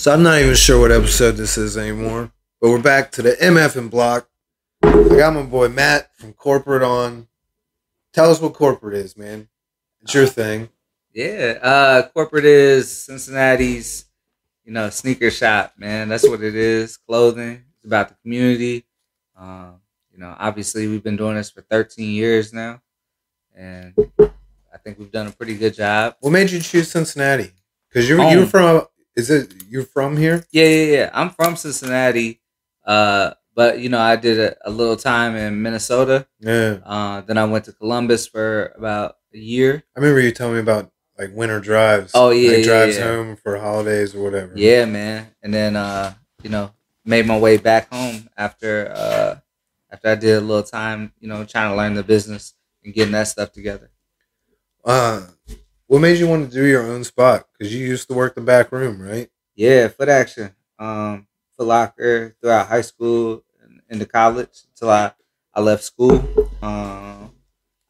So I'm not even sure what episode this is anymore. But we're back to the MF and block. I got my boy Matt from corporate on. Tell us what corporate is, man. It's your thing. Yeah, uh, corporate is Cincinnati's, you know, sneaker shop, man. That's what it is. Clothing. It's about the community. Um, you know, obviously we've been doing this for 13 years now, and I think we've done a pretty good job. What made you choose Cincinnati? Because you're you're from is it you're from here? Yeah, yeah, yeah. I'm from Cincinnati, uh, but you know, I did a, a little time in Minnesota. Yeah. Uh, then I went to Columbus for about a year. I remember you telling me about like winter drives. Oh, yeah, like yeah, drives yeah. home for holidays or whatever. Yeah, man. And then uh, you know, made my way back home after uh after I did a little time, you know, trying to learn the business and getting that stuff together. Uh, what made you want to do your own spot? Because you used to work the back room, right? Yeah, Footaction. Um, Foot Locker throughout high school and into college until I I left school. Um,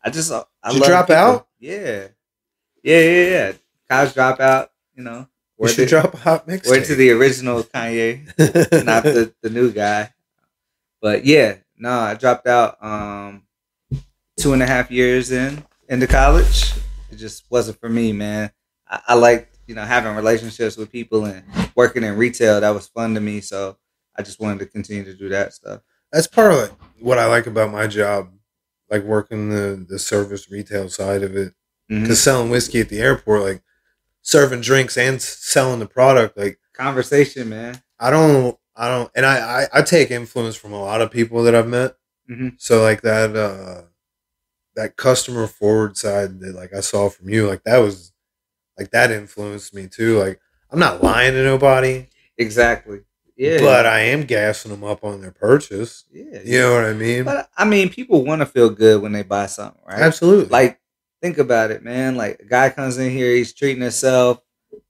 I just I Did you drop people. out? Yeah, yeah, yeah, yeah. College dropout. You know, word should to, drop out mix. word to the original Kanye. not the, the new guy. But yeah, no, I dropped out um two and a half years in into college. It just wasn't for me, man. I, I like you know having relationships with people and working in retail. That was fun to me, so I just wanted to continue to do that stuff. That's part of like, what I like about my job, like working the the service retail side of it. Mhm. Because selling whiskey at the airport, like serving drinks and selling the product, like Conversation, man. I don't, I don't, and I, I, I take influence from a lot of people that I've met. Mhm. So like that, uh, that customer forward side that like I saw from you, like that was, like that influenced me too. Like I'm not lying to nobody, Exactly. Yeah. but I am gassing them up on their purchase. yeah. You know what I mean? But I mean, people want to feel good when they buy something, right? Absolutely. Like, think about it, man. Like, a guy comes in here, he's treating himself.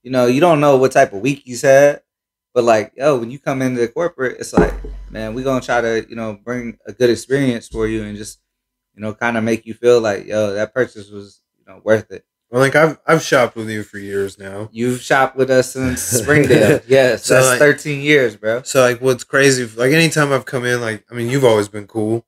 You know, you don't know what type of week he's had, but like, yo, when you come into the corporate, it's like, man, we're gonna try to, you know, bring a good experience for you and just, you know, kind of make you feel like, yo, that purchase was, you know, worth it. well, like I've I've shopped with you for years now. You've shopped with us since Springdale, yes, So, that's like- 13 years, bro. So like, what's crazy? Like anytime I've come in, like I mean, you've always been cool,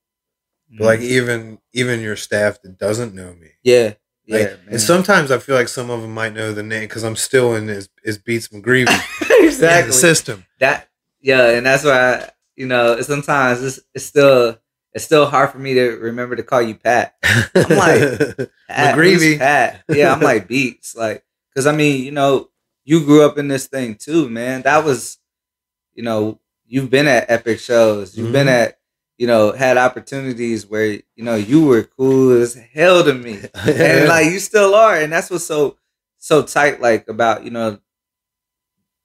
but like mm-hmm. even even your staff that doesn't know me, yeah, yeah, man. and sometimes I feel like some of them might know the name because I'm still in his, his Beats McGreevy exactly. the system. that yeah and that's why you know sometimes it's, it's still it's still hard for me to remember to call you pat. I'm like, pat McGreevy. pat? Yeah i'm like beats like because i mean you know you grew up in this thing too man. That was you know you've been at epic shows. You've been Mhm. at you know had opportunities where you know you were cool as hell to me. And like you still are and that's what's so so tight like about you know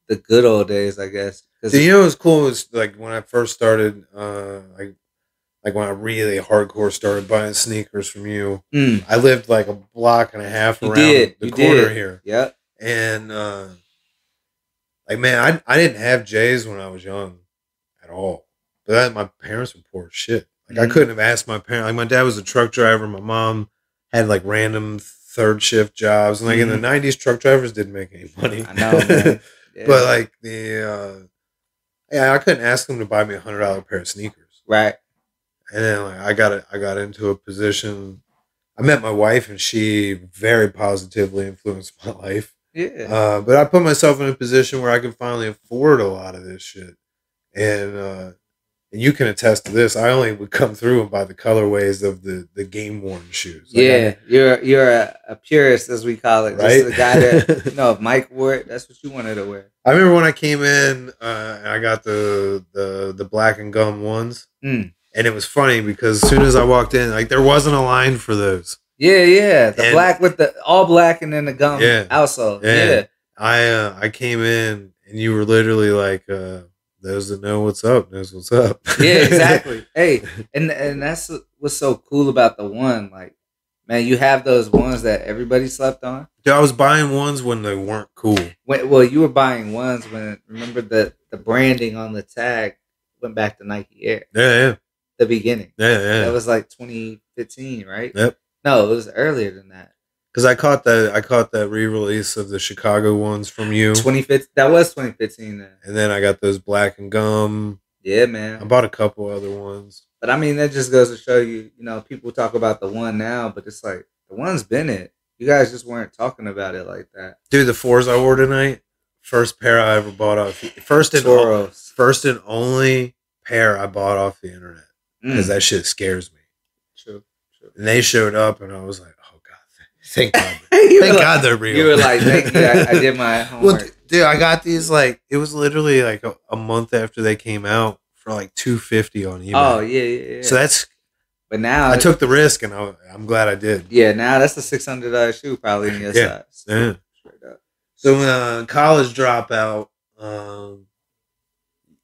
the good old days i guess 'Cause- you know what's cool It was like when I first started, uh, like like when I really hardcore started buying sneakers from you. Mm, I lived like a block and a half you around did the you corner did. here, Yeah. and uh, like man, I I didn't have J's when I was young at all. But that, my parents were poor shit. Like I Mhm. couldn't have asked my parents. Like my dad was a truck driver. My mom had like random third shift jobs, and like in the '90s, truck drivers didn't make any money. Mm-hmm. I know. Yeah. but like the uh, yeah, I couldn't ask them to buy me a hundred dollar pair of sneakers. right And then like I got it, I got into a position. I met my wife, and she very positively influenced my life. yeah Uh, but I put myself in a position where I could finally afford a lot of this shit, and uh, and you can attest to this. I only would come through and buy the colorways of the the game worn shoes. Like, yeah you're you're a, a purist as we call it Right? just the guy that you know if mike wore it that's what you wanted to wear I, I remember when I came in, uh, and I got the the the black and gum ones, Mm. And it was funny because as soon as I walked in, like there wasn't a line for those. yeah yeah the And- black with the all black and then the gum Yeah. outsole Yeah. yeah I uh, I came in, and you were literally like. Uh, those that know what's up knows what's up. yeah, exactly. hey, and and that's what's so cool about the one. Like, man, you have those ones that everybody slept on. Dude, I was buying ones when they weren't cool. When, well, you were buying ones when remember the the branding on the tag went back to Nike Air. Yeah, yeah, The beginning. yeah, yeah. That was like 2015, right? Yep. No, it was earlier than that. Because I caught that I caught that re-release of the Chicago ones from you, 2015. That was 2015 then. and then I got those Black and Gum. Yeah, man. I bought a couple other ones. But I mean, that just goes to show you, you know, people talk about the one now, but it's like the one's been it. You guys just weren't talking about it like that. Dude, the fours I wore tonight, first pair I ever bought off. First and o- first and only pair I bought off the internet because Mm, that shit scares me. true. True. And they showed up, and I was like, oh god, thank God, You were thank like- God they're real. You were like, thank you. I, I did my homework. d- dude, I got these like it was literally like a, a month after they came out for like two fifty on eBay. oh yeah, yeah, yeah. So that's but now I took the risk, and I, I'm glad I did. Yeah, now that's a six hundred dollar shoe probably in your Yeah. size. Yeah. Straight up. So uh, college dropout. Um,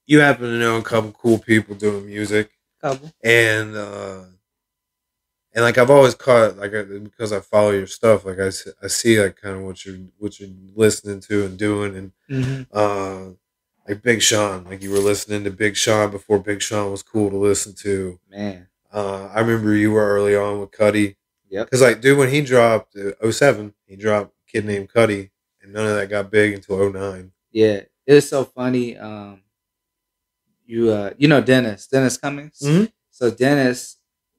you happen to know a couple cool people doing music, Couple. and uh, and like I've always caught like I- because I follow your stuff. Like I, see, I see like kind of what you're what you're listening to and doing, and Mm-hmm. uh, like Big Sean. Like you were listening to Big Sean before Big Sean was cool to listen to. Man. Uh, I remember you were early on with Cudi. Yep. Because like, dude, when he dropped uh, 07, he dropped a kid named Cudi, and none of that got big until 09. Yeah. It was so funny. Um you uh you know Dennis, Dennis Cummings. Mhm. So Dennis,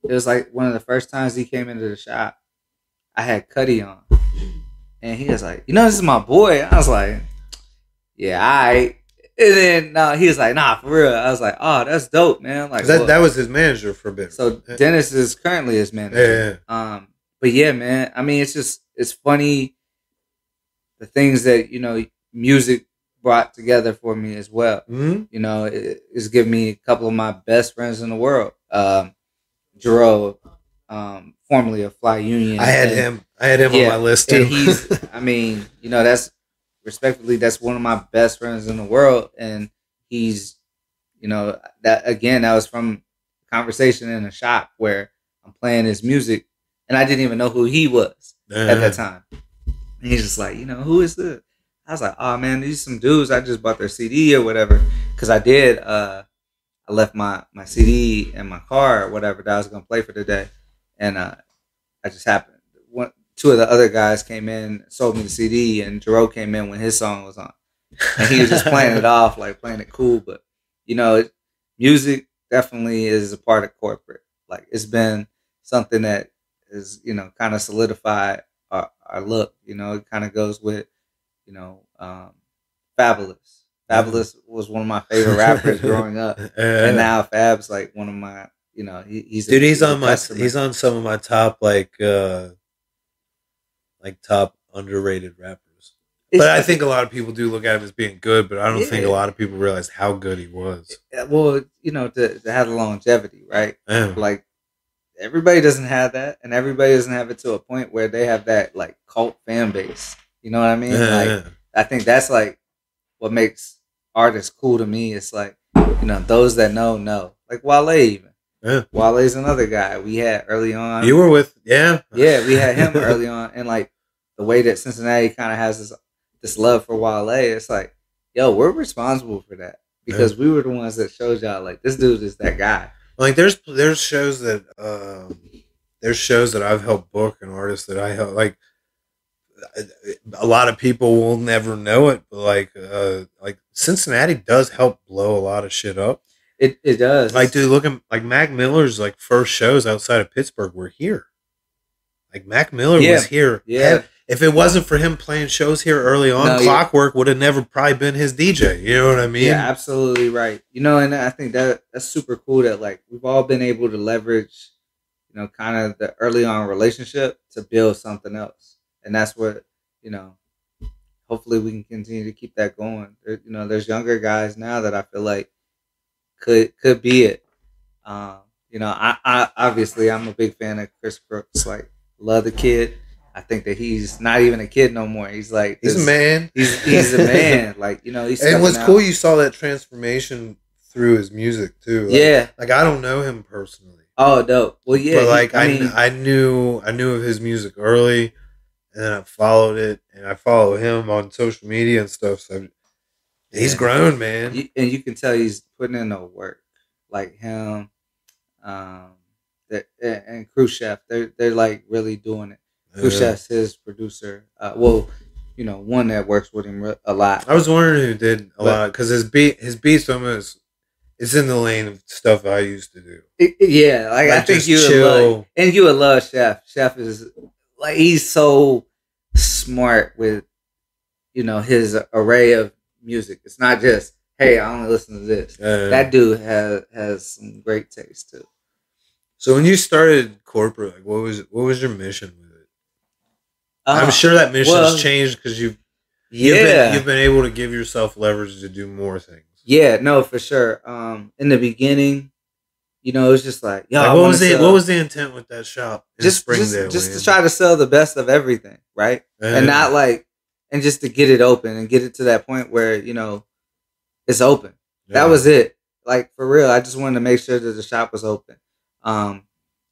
it was like one of the first times he came into the shop. I had Cudi on. And he was like, you know, this is my boy. I was like, Yeah, right. And then no, he was like, nah, for real. I was like, oh, that's dope, man. Like that, that was his manager for a bit. So Dennis is currently his manager. yeah, Um, but yeah, man. I mean, it's just it's funny the things that you know music brought together for me as well. Mhm. You know, it, it's given me a couple of my best friends in the world. Um, Jerreau, um, formerly of Fly Union. I had and- him. I had him Yeah, on my list too. he's i mean you know that's respectfully that's one of my best friends in the world and he's you know that again that was from a conversation in a shop where i'm playing his music and i didn't even know who he was at that time and he's just like you know who is this i was like oh man these some dudes. I just bought their cd or whatever. Because i did uh i left my my cd in my car or whatever that i was gonna play for the day. And uh i just happened. One two of the other guys came in sold me the cd and Jerome came in when his song was on. And he was just playing it off like playing it cool. But you know it, music definitely is a part of corporate. Like it's been something that is you know kind of solidified our, our look. You know it kind of goes with you know um Fabolous Fabolous was one of my favorite rappers growing up and now fab's like one of my you know he, he's a- dude, he's on my. customer. He's on some of my top like, uh like top underrated rappers. It's- But I think a lot of people do look at him as being good, but I don't think a lot of people realize how good he was. Yeah, well, you know, to, to have the longevity, right? Yeah. Like everybody doesn't have that, and everybody doesn't have it to a point where they have that like cult fan base. You know what I mean? Yeah, like. I think that's like what makes artists cool to me. It's like you know those that know know. Like Wale, even Yeah. Wale's another guy we had early on. You were with, yeah, yeah, we had him early on, and like the way that Cincinnati kind of has this this love for Wale, it's like, yo, we're responsible for that because we were the ones that showed y'all like this dude is that guy. Like there's there's shows that um there's shows that I've helped book and artists that I help like a lot of people will never know it, but like uh like Cincinnati does help blow a lot of shit up. It it does. Like dude, look at like Mac Miller's like first shows outside of Pittsburgh were here. Like Mac Miller Yeah. was here. Yeah. If it wasn't for him playing shows here early on, No, yeah. Clockwork would have never probably been his DJ. You know what I mean? yeah, absolutely right. You know, and I think that that's super cool that like we've all been able to leverage, you know, kind of the early on relationship to build something else, and that's what you know. Hopefully, we can continue to keep that going. There, you know, there's younger guys now that I feel like could could be it. Um, you know, I, I obviously I'm a big fan of Chris Brooks. Like, love the kid. I think that he's not even a kid no more. He's like He's a man. He's he's a man. Like you know, he's and what's stepping cool, you saw that transformation through his music too. Like, yeah. Like I don't know him personally, Oh, dope. Well, yeah. but he- like I, mean, I knew I knew of his music early, and then I followed it, and I follow him on social media and stuff. So he's Yeah. grown, man. you- and you can tell he's putting in the work. Like him, um, that and Crew Chef, they're they're like really doing it. Uh, Chef's his producer. Uh, well, you know, one that works with him a lot. I was wondering who did a But- lot because his beat his beats almost it's in the lane of stuff I used to do. It- yeah, like, I think you would love, and you would love Chef. Chef is like he's so smart with, you know, his array of music. It's not just hey, I only listen to this. That dude has has some great taste too. so when you started corporate, like what was what was your mission with it? I'm Uh, sure that mission well, has changed because you've you've, Yeah, been, you've been able to give yourself leverage to do more things. yeah, no, for sure. Um, in the beginning, you know, it was just like, yo, Like, what was the what was the intent with that shop in just Springdale? just, just to try to sell the best of everything, right? and not like and just to get it open and get it to that point where you know it's open that was it like for real i just wanted to make sure that the shop was open um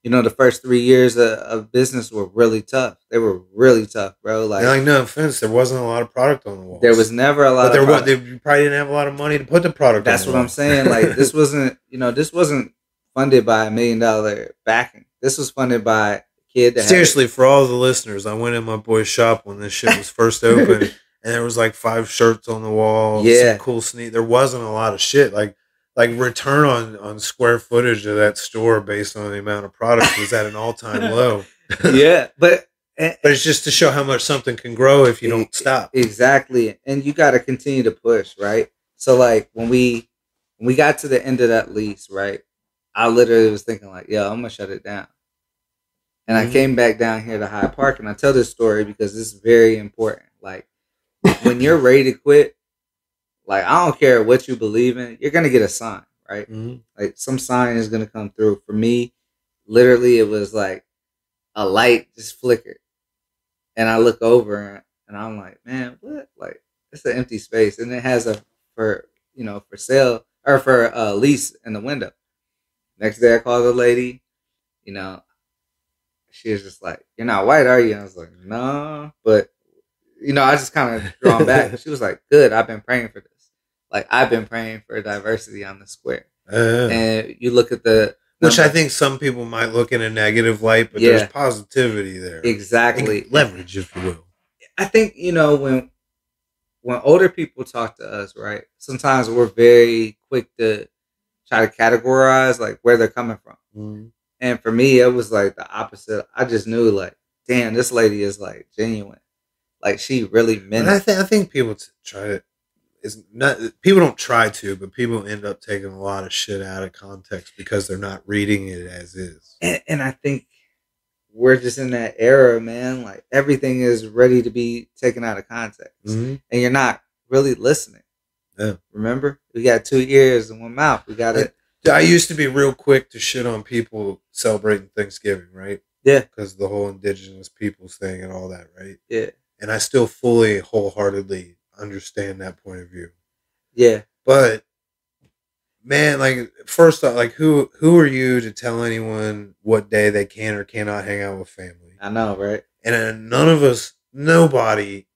you know the first three years of, of business were really tough they were really tough bro like like no offense, there wasn't a lot of product on the wall. there was never a lot but there was. They you probably didn't have a lot of money to put the product. that's the what i'm saying like this wasn't you know this wasn't funded by a million dollar backing this was funded by a kid that had- Seriously, for all the listeners, I went in my boy's shop when this shit was first open, and there was like five shirts on the wall. Yeah. some cool sneak. There wasn't a lot of shit. Like, like return on on square footage of that store based on the amount of product was at an all time low. yeah but and, But it's just to show how much something can grow if you don't stop. Exactly. And you got to continue to push, right? So like when we when we got to the end of that lease, right? I literally was thinking like, "Yo, I'm to shut it down." And Mhm. I came back down here to Hyde Park and I tell this story because it's very important. Like when you're ready to quit, like I don't care what you believe in, you're to get a sign, right? Mhm. like some sign is gonna come through. For me, literally, it was like a light just flickered, and I look over and I'm like, man, what? Like it's an empty space, and it has a for you know for sale or for uh, lease in the window. Next day, I called the lady. You know, she was just like, "You're not white, are you?" And I was like, "No," but you know, I just kind of drawn back. she was like, "Good, I've been praying for this. Like I've been praying for diversity on the square." Uh, and you look at the which I think some people might look in a negative light, but Yeah. there's positivity there. exactly leverage, if you will. I think you know when when older people talk to us, right? Sometimes we're very quick to try to categorize like where they're coming from. Mm-hmm. And for me, it was like the opposite. I just knew like, damn, this lady is like genuine. Like she really meant And I think I think people t- try to is not people don't try to, but people end up taking a lot of shit out of context because they're not reading it as is. And, and I think we're just in that era, man. Like everything is ready to be taken out of context. Mhm. and you're not really listening. Yeah. Remember, we got two ears and one mouth. We got it. I used to be real quick to shit on people celebrating Thanksgiving, right? Yeah. Because the whole indigenous peoples thing and all that, right? Yeah, And I still fully, wholeheartedly understand that point of view. yeah, But man, like first off, like who who are you to tell anyone what day they can or cannot hang out with family? I know, right? And uh, none of us, nobody,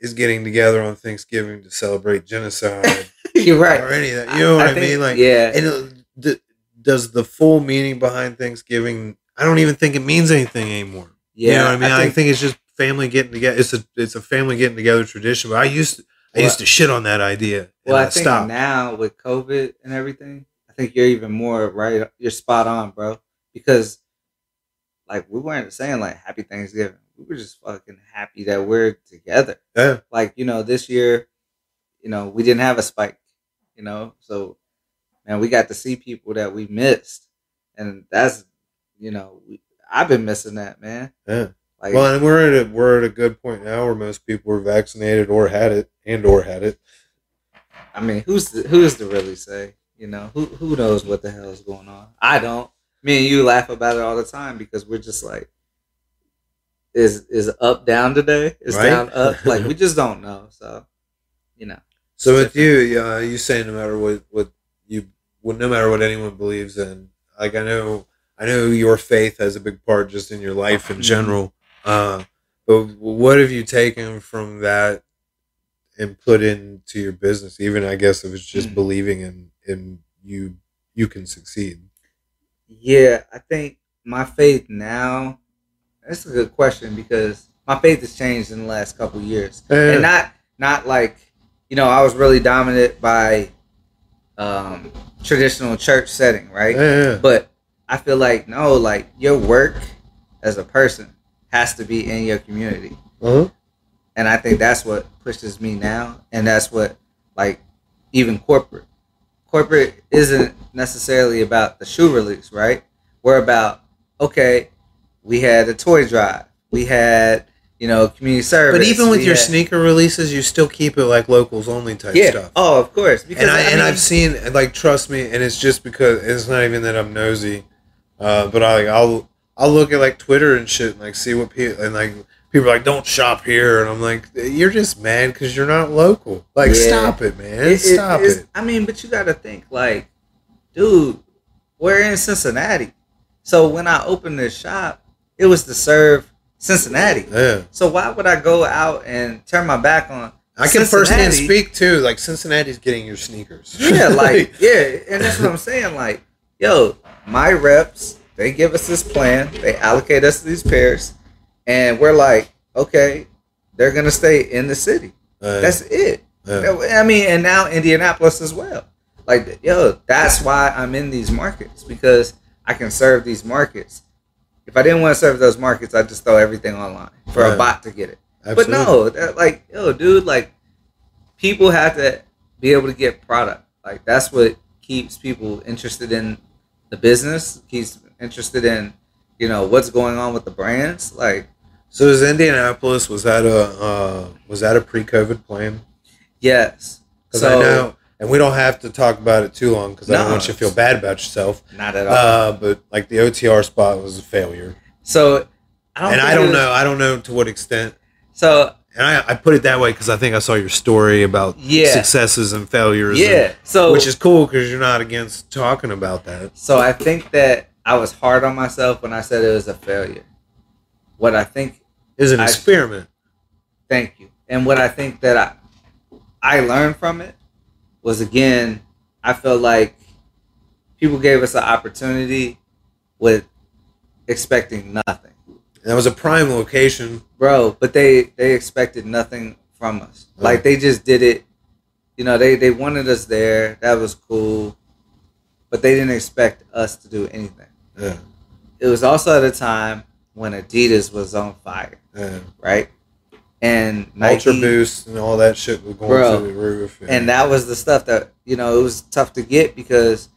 is getting together on Thanksgiving to celebrate genocide you're right. or any of that. You know what I, think- mean? Like, yeah, and uh, d- does the full meaning behind Thanksgiving? I don't even think it means anything anymore. yeah. you know what I mean? I think, think, it's just family getting together. It's a it's a family getting together tradition. But I used to, I Well- used to shit on that idea. Well, I I think stopped. now with COVID and everything, I think you're even more right. You're spot on, bro. Because like we weren't saying like Happy Thanksgiving. We were just fucking happy that we're together. Yeah. Like you know, this year, you know, we didn't have a spike. You know, so man, we got to see people that we missed, and that's you know, we, I've been missing that, man. Yeah. Like, Well, and we're at a we're at a good point now where most people are vaccinated or had it and or had it. I mean, who's the, who's to really say? You know, who who knows what the hell is going on? I don't. Me and you laugh about it all the time because we're just like, is is up down today? Is Right. down up? Like we just don't know. So, you know, So with you, uh, you say no matter what what you well, no matter what anyone believes in. Like I know I know your faith has a big part just in your life in Mhm. general. Uh, but what have you taken from that and put into your business? Even I guess if it's just Mm. believing in in you you can succeed. yeah, I think my faith now, That's a good question because my faith has changed in the last couple years, Yeah. and not not like you know I was really dominant by um, traditional church setting, right? Yeah. But I feel like no, like your work as a person has to be in your community, Uh-huh. and I think that's what pushes me now, and that's what like even corporate. Corporate isn't necessarily about the shoe release, right? We're about okay, we had a toy drive, we had you know community service, But even with we your had- sneaker releases, you still keep it like locals only type yeah, stuff. oh of course, because and I, and mean, I've seen like trust me, and it's just because it's not even that I'm nosy, uh, but I like I'll I'll look at like Twitter and shit and like see what people and like people are like don't shop here, and I'm like you're just mad because you're not local. Like Yeah. stop it, man, It- it- stop it's- it. I mean, but you got to think like, dude, we're in Cincinnati, so when I opened this shop, it was to serve Cincinnati. Yeah, So why would I go out and turn my back on? I can firsthand speak too. Like Cincinnati's getting your sneakers. Yeah, like yeah, and that's what I'm saying. Like, yo, my reps, they give us this plan, they allocate us these pairs, and we're like, okay, they're gonna stay in the city. Uh, That's it. yeah. I mean, and now Indianapolis as well. Like, yo, that's why I'm in these markets because I can serve these markets. If I didn't want to serve those markets, I'd just throw everything online for Right. a bot to get it. Absolutely. But no, that, like, yo, dude, like, people have to be able to get product. Like, that's what keeps people interested in the business, keeps interested in, you know, what's going on with the brands. Like, So is Indianapolis was that a uh, was that a pre-COVID plan? yes. Because So, I know, and we don't have to talk about it too long because I don't want you to feel bad about yourself. not at all. Uh, but like the OTR spot was a failure, so, I don't and I don't was- know. I don't know to what extent. So, And I, I put it that way because I think I saw your story about Yeah. successes and failures. yeah. So, which is cool because you're not against talking about that. So I think that I was hard on myself when I said it was a failure. What I think, is an I- experiment. thank you, and what I think that I I learned from it was again, I felt like people gave us an opportunity with expecting nothing, And that was a prime location. bro. But they they expected nothing from us. Oh. Like they just did it. You know, they they wanted us there. That was cool, but they didn't expect us to do anything. Yeah, it was also at a time when Adidas was on fire, yeah. right? And Ultra Boost and all that shit was going Bro. through the roof. and that was the stuff that you know it was tough to get because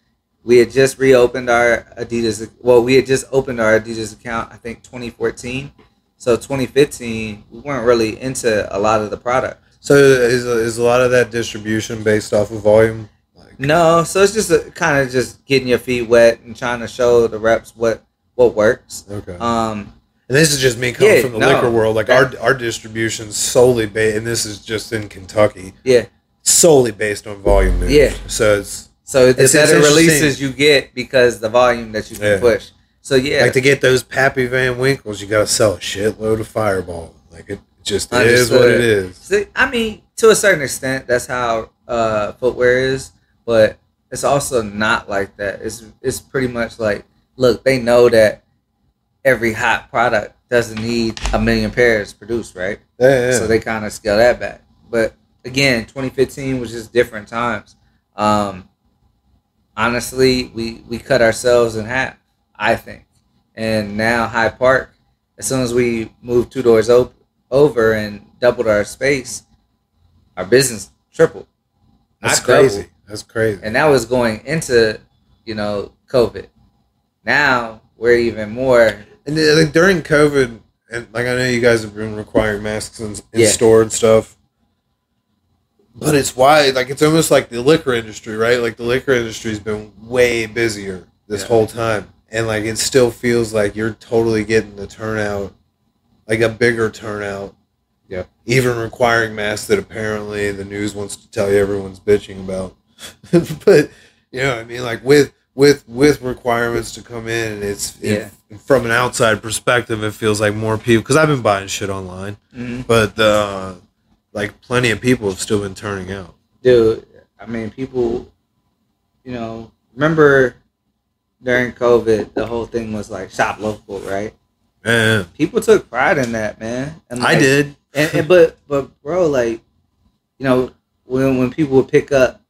we had just reopened our Adidas. Well, we had just opened our Adidas account. I think 2014. So 2015, we weren't really into a lot of the product. so is, is a lot of that distribution based off of volume? Like, No, so it's just a, kind of just getting your feet wet and trying to show the reps what what works. okay. Um, And this is just me coming Yeah, from the no, liquor world. Like that- our our distribution's solely based, and this is just in Kentucky, yeah. solely based on volume. News. Yeah. So it's So the It's- it's better interesting. releases you get because the volume that you can Yeah. push. So yeah, like to get those Pappy Van Winkles, you got to sell a shitload of Fireball. Like it just is what it is. So, I mean, to a certain extent, that's how uh, footwear is, but it's also not like that. It's it's pretty much like, look, they know that every hot product doesn't need a million pairs produced, right? Yeah, yeah. So they kind of scale that back. But again, 2015 was just different times. Um, honestly, we we cut ourselves in half. I think, and now Hyde Park, as soon as we moved two doors op- over and doubled our space, our business tripled. That's Not doubled. crazy. That's crazy. And that was going into, you know, COVID. Now we're even more. And then, like during COVID, and like I know you guys have been requiring masks in, in Yeah. store and stuff, but it's why like it's almost like the liquor industry, right? Like the liquor industry's been way busier this Yeah. whole time, and like it still feels like you're totally getting the turnout, like a bigger turnout. Yeah. Even requiring masks that apparently the news wants to tell you everyone's bitching about, but you know I mean, like with with with requirements to come in, and it's it- from an outside perspective, it feels like more people because I've been buying shit online, Mhm. but uh, like plenty of people have still been turning out. dude i mean people you know remember during covid the whole thing was like shop local right Yeah, People took pride in that, man. And I did. and, and but but bro, like, you know, when when people would pick up,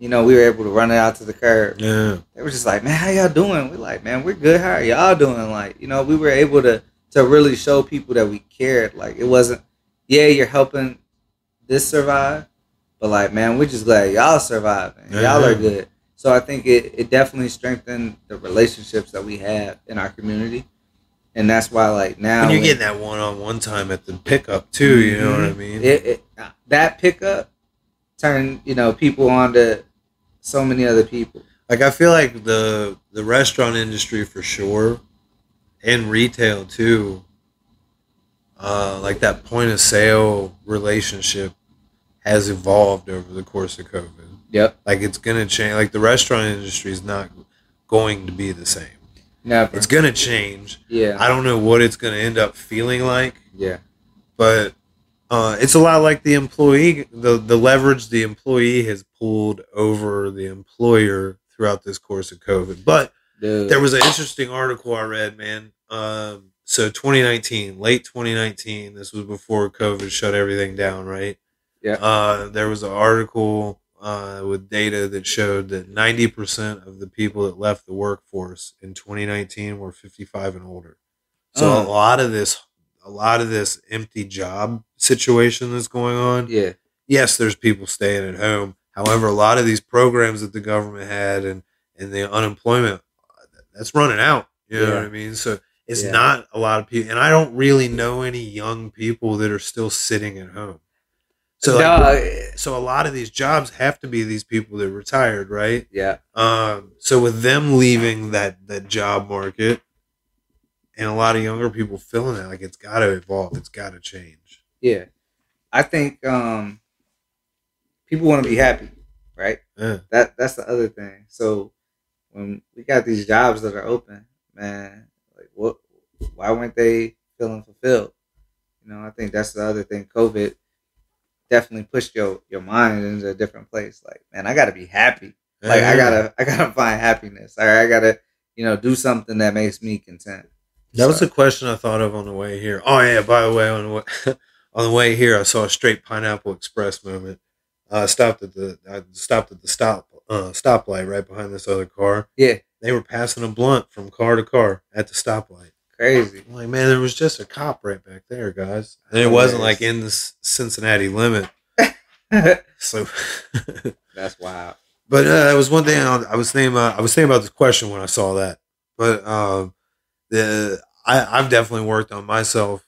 you know, we were able to run it out to the curb. Yeah, They were just like, man, how y'all doing? We're like, man, we're good. How are y'all doing? Like, you know, we were able to to really show people that we cared. Like, it wasn't, yeah, you're helping this survive, but like, man, we're just glad y'all surviving. Y'all are good. So I think it, it definitely strengthened the relationships that we have in our community. And that's why, like now, when you're getting that one-on-one time at the pickup too, you know what I mm-hmm. mean? it, it, that pickup turned you know people onto so many other people. like I feel like the the restaurant industry for sure, and retail too. Uh, like that point of sale relationship has evolved over the course of COVID. Yep. Like it's gonna change. Like the restaurant industry is not going to be the same. Never. It's gonna change. yeah. I don't know what it's gonna end up feeling like, yeah. but uh, it's a lot like the employee, the the leverage the employee has pulled over the employer throughout this course of COVID. But Dude. there was an interesting article I read, man. Um, so 2019, late 2019, this was before COVID shut everything down, right? Yeah. Uh, there was an article uh, with data that showed that 90% of the people that left the workforce in 2019 were 55 and older. So a lot of this, a lot of this empty job situation that's going on. yeah. Yes, there's people staying at home. However, a lot of these programs that the government had and and the unemployment that's running out. You know Yeah. what I mean? So it's Yeah. not a lot of people, and I don't really know any young people that are still sitting at home. So, like, Dog, so a lot of these jobs have to be these people that retired, right? yeah. Um, so with them leaving that that job market, and a lot of younger people feeling that, like it's got to evolve, it's got to change. Yeah. I think um people want to be happy, right? Yeah. That that's the other thing. So when we got these jobs that are open, man, like what why weren't they feeling fulfilled? You know, I think that's the other thing. COVID definitely pushed your your mind into a different place. Like, man, I gotta be happy. Like I gotta I gotta find happiness. Or I gotta, you know, do something that makes me content. That was So- a question I thought of on the way here. Oh yeah, by the way, on the way, on the way here, I saw a straight Pineapple Express moment. I stopped at the I stopped at the stop uh, stoplight right behind this other car. Yeah. They were passing a blunt from car to car at the stoplight. Crazy. I'm like, man, there was just a cop right back there, guys, and it wasn't like in the Cincinnati limit. So, That's wild. but uh, that was one thing I, I was thinking about. I was thinking about this question when I saw that. But um, the I, I've definitely worked on myself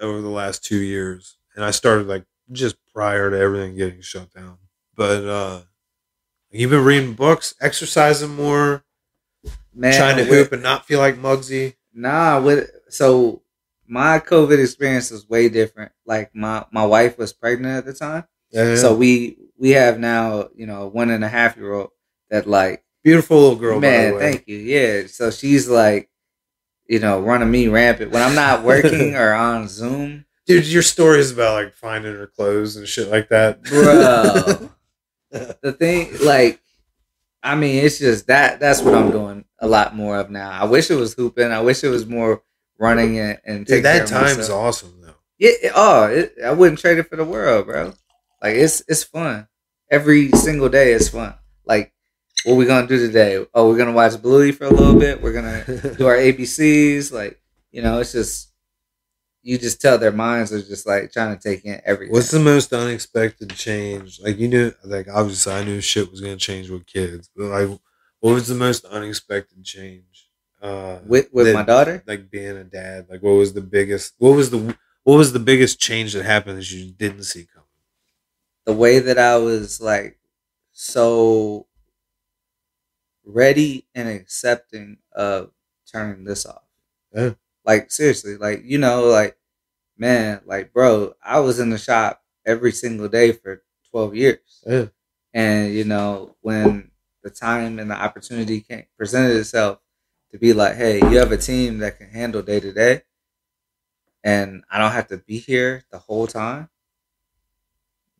over the last two years, and I started like just prior to everything getting shut down. But uh, you've been reading books, exercising more, Man, trying to hoop and not feel like Muggsy. Nah, with so my COVID experience was way different. Like my my wife was pregnant at the time, Yeah. so we we have now you know a one and a half year old that like beautiful little girl. man, thank you. Yeah, so she's like you know running me rampant when I'm not working or on Zoom, dude. Your stories about like finding her clothes and shit like that, bro. the thing like I mean it's just that that's what I'm doing a lot more of now. I wish it was hooping. I wish it was more running and, and taking Dude, care that time's myself. awesome though. Yeah, it- oh, it, I wouldn't trade it for the world, bro. Like it's it's fun. Every single day is fun. Like what we gonna do today? Oh, we're gonna watch Bluey for a little bit. We're gonna do our ABCs. Like you know, it's just you just tell their minds are just like trying to take in everything. What's the most unexpected change? Like you knew, like obviously I knew shit was gonna change with kids, but like, what was the most unexpected change? Uh, with with that- my daughter? like being a dad. Like, what was the biggest? What was the what was the biggest change that happened that you didn't see coming? The way that I was like so ready and accepting of turning this off. Yeah. Like seriously, like you know, like man, like bro, I was in the shop every single day for twelve years, Yeah. and you know when the time and the opportunity came, presented itself to be like, hey, you have a team that can handle day to day, and I don't have to be here the whole time.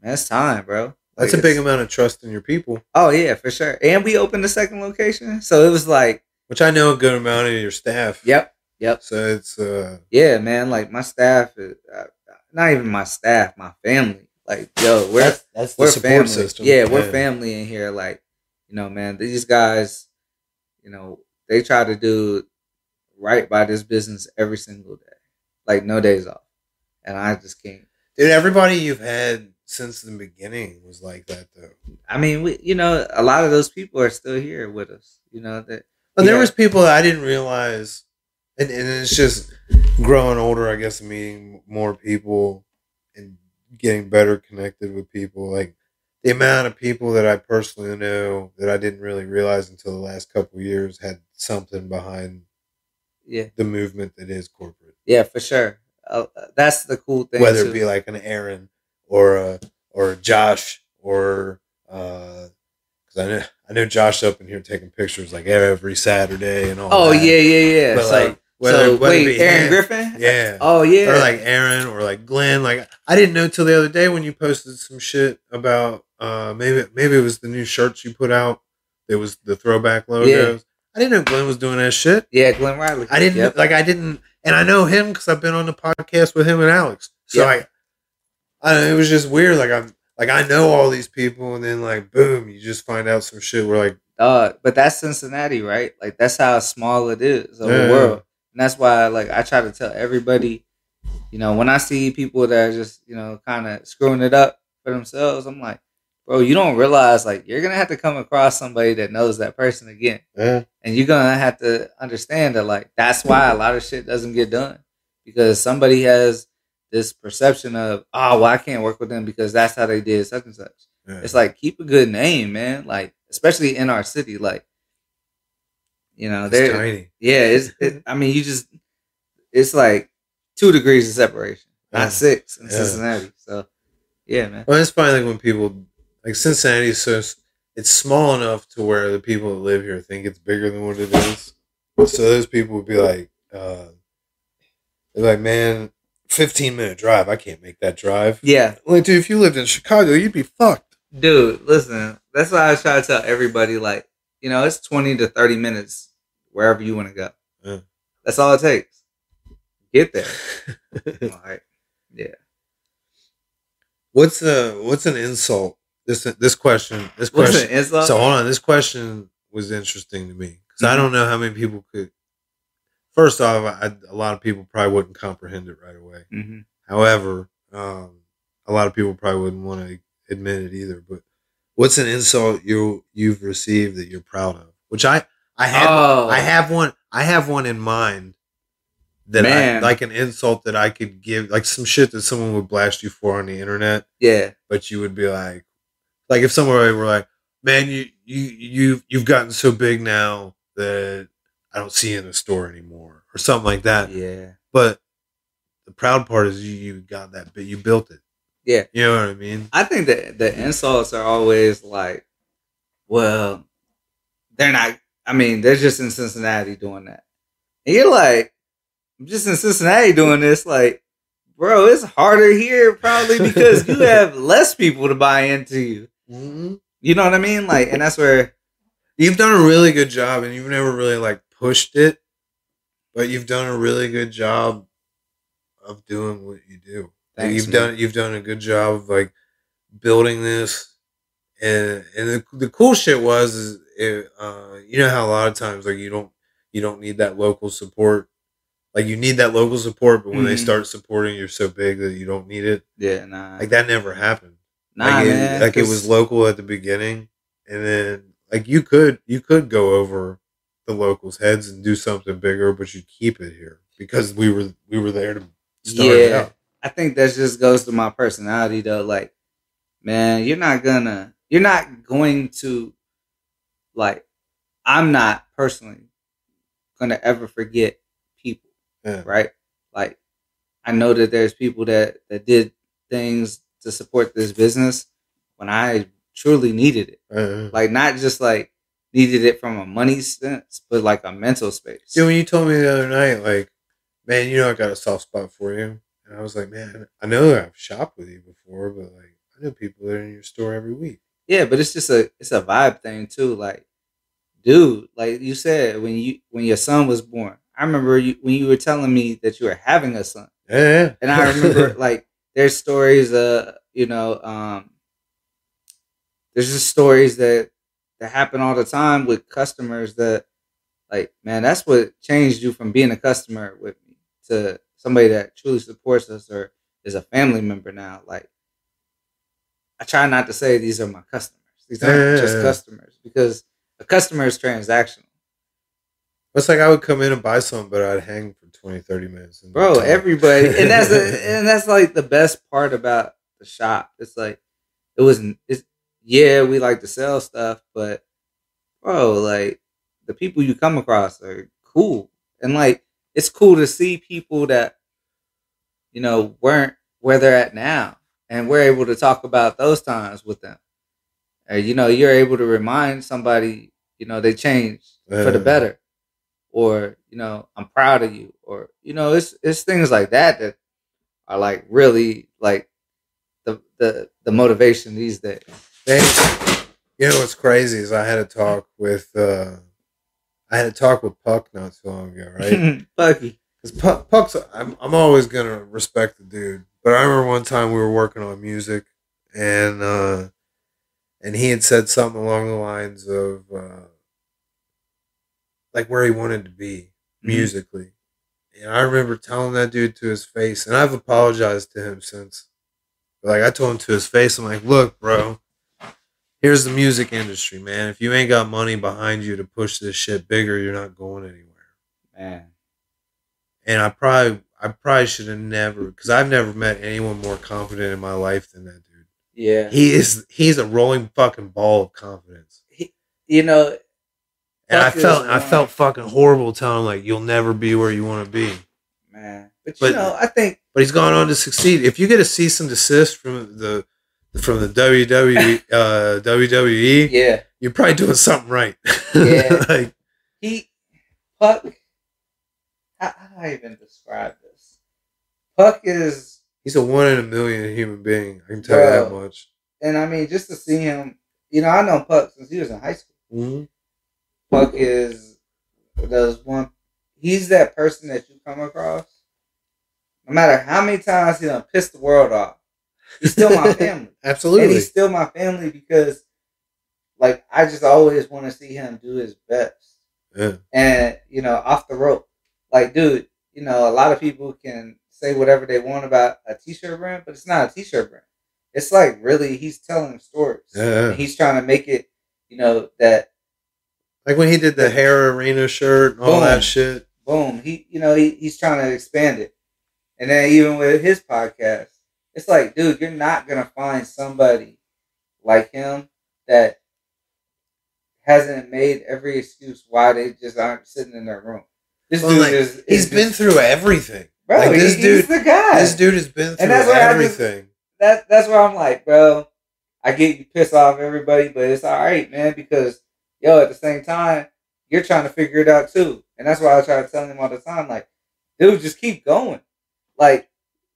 That's time, bro. That's Like, a big amount of trust in your people, Oh yeah, for sure. And we opened the second location, so it was like, which I know a good amount of your staff. yep, Yep. So it's uh Yeah, man. Like my staff, is, uh, not even my staff, my family. Like, yo, we're that's, that's we're support family. system. Yeah, we're family in here. Like, you know, man, these guys, you know, they try to do right by this business every single day, like no days off, and I just can't. Dude, everybody you've had since the beginning was like that though. I mean, we, you know, a lot of those people are still here with us. You know that. But there Yeah. was people I didn't realize, and, and it's just growing older. I guess meeting more people and getting better connected with people. Like the amount of people that I personally know that I didn't really realize until the last couple of years had something behind Yeah, the movement that is corporate. yeah, for sure. Uh, that's the cool thing. Whether too. it be like an Aaron or a or Josh or uh 'cause I know I know Josh up in here taking pictures like every Saturday and all. oh that. yeah, yeah, yeah. But so, like whether, so whether wait, Aaron him- Griffin? yeah, Oh yeah. or like Aaron or like Glenn. Like I didn't know till the other day when you posted some shit about uh maybe maybe it was the new shirts you put out. It was the throwback logos. I didn't know Glenn was doing that shit. yeah, Glenn Riley. I didn't Yep. like I didn't, and I know him because I've been on the podcast with him and Alex. So Yeah. I, I it was just weird. Like I'm like I know all these people, and then like boom, you just find out some shit. We're like Uh, but that's Cincinnati, right? Like that's how small it is of Yeah. the world, and that's why like I try to tell everybody, you know, when I see people that are just you know kind of screwing it up for themselves, I'm like, bro, you don't realize like you're gonna have to come across somebody that knows that person again, yeah, and you're gonna have to understand that like that's why a lot of shit doesn't get done because somebody has this perception of oh well I can't work with them because that's how they did such and such. yeah. It's like keep a good name, man. Like especially in our city, like you know, tiny. Yeah, it's. It, I mean, you just. It's like two degrees of separation, Yeah. not six in Yeah. Cincinnati. So, yeah, man. Well, it's funny like when people like Cincinnati is so it's small enough to where the people that live here think it's bigger than what it is. So those people would be like, uh, they're like, man, fifteen minute drive. I can't make that drive. Yeah, Like, dude, if you lived in Chicago, you'd be fucked. dude. Listen, that's why I try to tell everybody, like, you know, it's twenty to thirty minutes wherever you want to go. Yeah. That's all it takes. Get there. All right. Yeah. what's a what's an insult? This this question this What's question. an insult? So hold on, this question was interesting to me because I Mhm. don't know how many people could. First off, I, a lot of people probably wouldn't comprehend it right away. hmm However, um, a lot of people probably wouldn't want to admit it either. But what's an insult you you've received that you're proud of? Which I I have Oh, I have one I have one in mind that I, like an insult that I could give like some shit that someone would blast you for on the internet, Yeah. but you would be like, like if somebody were like, man, you you you you've gotten so big now that I don't see in the store anymore or something like that. Yeah. But the proud part is you, you got that bit, you built it. Yeah. You know what I mean? I think that the insults are always like, well, they're not. I mean, they're just in Cincinnati doing that. And you're like, I'm just in Cincinnati doing this. Like, bro, it's harder here probably because you have less people to buy into you. Mm-hmm. You know what I mean? Like, and that's where, You've done a really good job, and you've never really like pushed it, but you've done a really good job of doing what you do. Thanks, you've man. done you've done a good job of like building this, and and the, the cool shit was is it, uh, you know how a lot of times like you don't you don't need that local support. Like you need that local support, but when they Mhm. start supporting, you're so big that you don't need it. yeah, nah, Like that never happened. nah, like, man. it, like it was local at the beginning, and then like you could you could go over the locals' heads and do something bigger, but you keep it here because we were we were there to start it yeah. out. I think that just goes to my personality though. Like, man, you're not gonna, you're not going to, like, I'm not personally gonna ever forget people, Yeah. right? Like, I know that there's people that that did things to support this business when I truly needed it. Uh, Like, not just like needed it from a money sense, but like a mental space. Dude, when you told me the other night, like, man, you know, I got a soft spot for you, and I was like, man, I know I've shopped with you before, but like, I know people that are in your store every week. Yeah, but it's just a it's a vibe thing too. Like, dude, like you said, when you when your son was born, I remember you, when you were telling me that you were having a son, Yeah. and I remember like there's stories, uh, you know, um, there's just stories that that happen all the time with customers that, like, man, that's what changed you from being a customer with me to somebody that truly supports us or is a family member now. Like, I try not to say these are my customers. These aren't Yeah, just customers because a customer is transactional. It's like I would come in and buy something, but I'd hang for 20, 30 minutes. And bro everybody and that's a, and that's like the best part about the shop it's like it wasn't it's yeah we like to sell stuff but bro like the people you come across are cool. And like it's cool to see people that you know weren't where they're at now and we're able to talk about those times with them. And you know you're able to remind somebody you know they changed for the better. Or you know i'm proud of you or you know it's it's things like that that are like really like the the the motivation these days They, you know what's crazy is I had a talk with uh I had a talk with Puck not too long ago, right? Bucky. Because Puck, Puck's I'm I'm always gonna respect the dude, but I remember one time we were working on music, and uh and he had said something along the lines of uh like where he wanted to be musically. And I remember telling that dude to his face, and I've apologized to him since. But like I told him to his face, I'm like, look, bro, here's the music industry, man. If you ain't got money behind you to push this shit bigger, you're not going anywhere. man And I probably I probably should have never because I've never met anyone more confident in my life than that dude. yeah He is he's a rolling fucking ball of confidence. you know And I felt I felt fucking horrible telling him like you'll never be where you want to be. man but, But- you know i think but he's gone on to succeed. If you get a cease and desist from the from the WWE uh, WWE, yeah you're probably doing something right. Yeah. like he puck how, how do i even describe this puck is he's a one in a million human being. I can tell you that much. and i mean just to see him you know i know puck since he was in high school Mhm. Puck is does one. He's that person that you come across. No matter how many times he done pissed the world off, he's still my family, Absolutely. and he's still my family because, like, I just always want to see him do his best, Yeah. and you know, off the rope. Like, dude, you know, a lot of people can say whatever they want about a t-shirt brand, but it's not a t-shirt brand. It's like really, he's telling stories. Yeah. And he's trying to make it, you know, that Like when he did the hair arena shirt and all that shit. boom he you know he, he's trying to expand it and then even with his podcast it's like dude you're not gonna find somebody like him that hasn't made every excuse why they just aren't sitting in their room this Well, dude like, is, is He's been through everything. bro like, he- this he's dude- the guy This dude has been through that's just- everything. that that's where I'm like, bro, I get you piss off everybody, but it's all right, man, because yo, at the same time, you're trying to figure it out too, and that's why I try to tell him all the time, like, dude, just keep going, like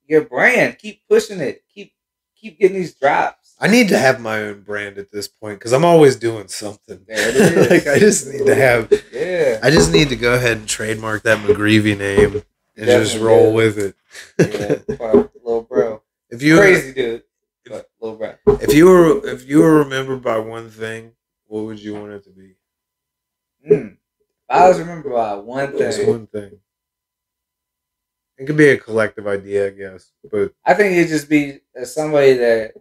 your brand, keep pushing it, keep keep getting these drops. I need to have my own brand at this point because I'm always doing something. Is. like I just need to have. Yeah, I just need to go ahead and trademark that McGreevy name and just roll do. with it. yeah, little bro, if you crazy dude, but little bro. if you were if you were remembered by one thing, what would you want it to be? Mm. I always remember by one thing. one thing. It could be a collective idea, I guess, but I think it'd just be uh, somebody that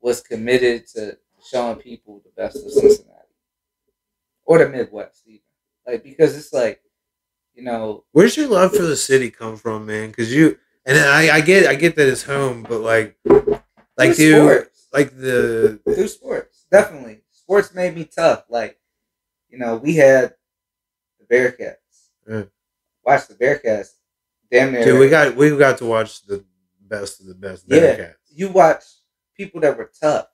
was committed to showing people the best of Cincinnati or the Midwest, even like because it's like you know Where's your love for the city come from, man? Because you and I, I get, I get that it's home, but like, like, dude, sports, like the through sports, definitely sports made me tough. Like you know we had the Bearcats. Yeah. Watch the Bearcats. Damn near. dude, we got, we got to watch the best of the best. Yeah. You watch people that were tough.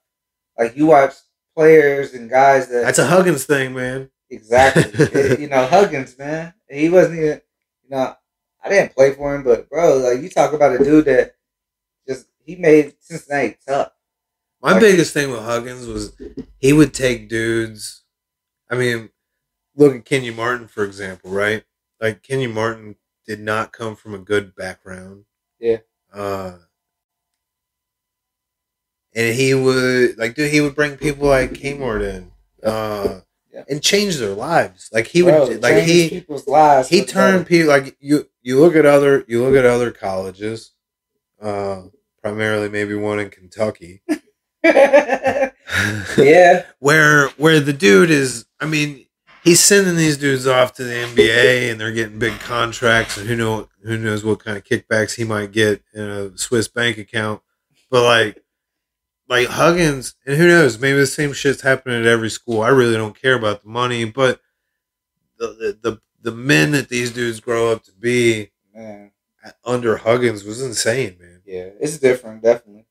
Like you watch players and guys that That's a Huggins thing, man. Exactly. It- you know, Huggins, man. He wasn't even, you know, I didn't play for him, but bro, like you talk about a dude that just he made Cincinnati tough. My Like- biggest thing with Huggins was he would take dudes. I mean, look at Kenyon Martin for example, right? like Kenyon Martin did not come from a good background. Yeah. Uh, and he would like, dude, he would bring people like Kmart in, uh, Yeah. and change their lives. Like he Bro, would, like he people's lives. he turned people like you. You look at other, you look at other colleges, uh, primarily maybe one in Kentucky, yeah, where where the dude is. I mean, he's sending these dudes off to the NBA, and they're getting big contracts, and who know who knows what kind of kickbacks he might get in a Swiss bank account. But like, like Huggins, and who knows, maybe the same shit's happening at every school. I really don't care about the money, but the the the, the men that these dudes grow up to be man. under Huggins was insane, man. Yeah, it's different, definitely.